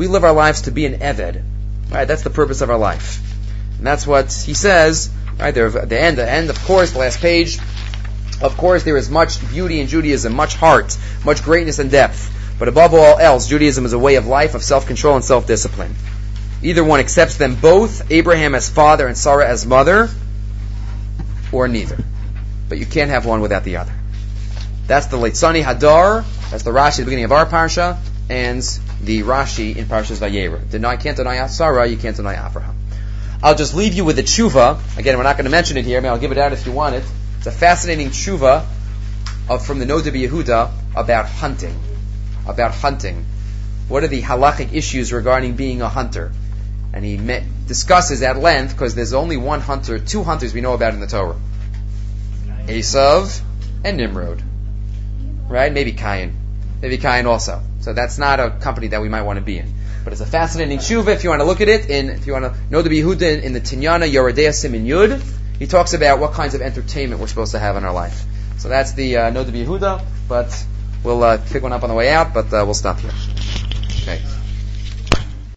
We live our lives to be an Eved. Right, that's the purpose of our life. And that's what he says, right there, the end, the end, of course, the last page. Of course, there is much beauty in Judaism, much heart, much greatness and depth. But above all else, Judaism is a way of life of self-control and self-discipline. Either one accepts them both, Abraham as father and Sarah as mother, or neither. But you can't have one without the other. That's the Leitzani Hadar, that's the Rashi at the beginning of our parsha, and the Rashi in Parshas Vayera. Deny, can't deny Sarah, you can't deny Abraham. I'll just leave you with the tshuva. Again, we're not going to mention it here. I mean, I'll give it out if you want it. It's a fascinating tshuva of, from the Noda Yehuda about hunting. About hunting. What are the halachic issues regarding being a hunter? And he met, discusses at length, because there's only one hunter, two hunters we know about in the Torah. Esav and Nimrod. Right? Maybe Cain. Maybe Cain also. So that's not a company that we might want to be in. But it's a fascinating tshuva if you want to look at it. In, if you want to know the Yehuda in, in the Tinyana Yoreh De'ah Simin Yud, he talks about what kinds of entertainment we're supposed to have in our life. So that's the uh, Noda Yehuda, but we'll uh, pick one up on the way out, but uh, we'll stop here.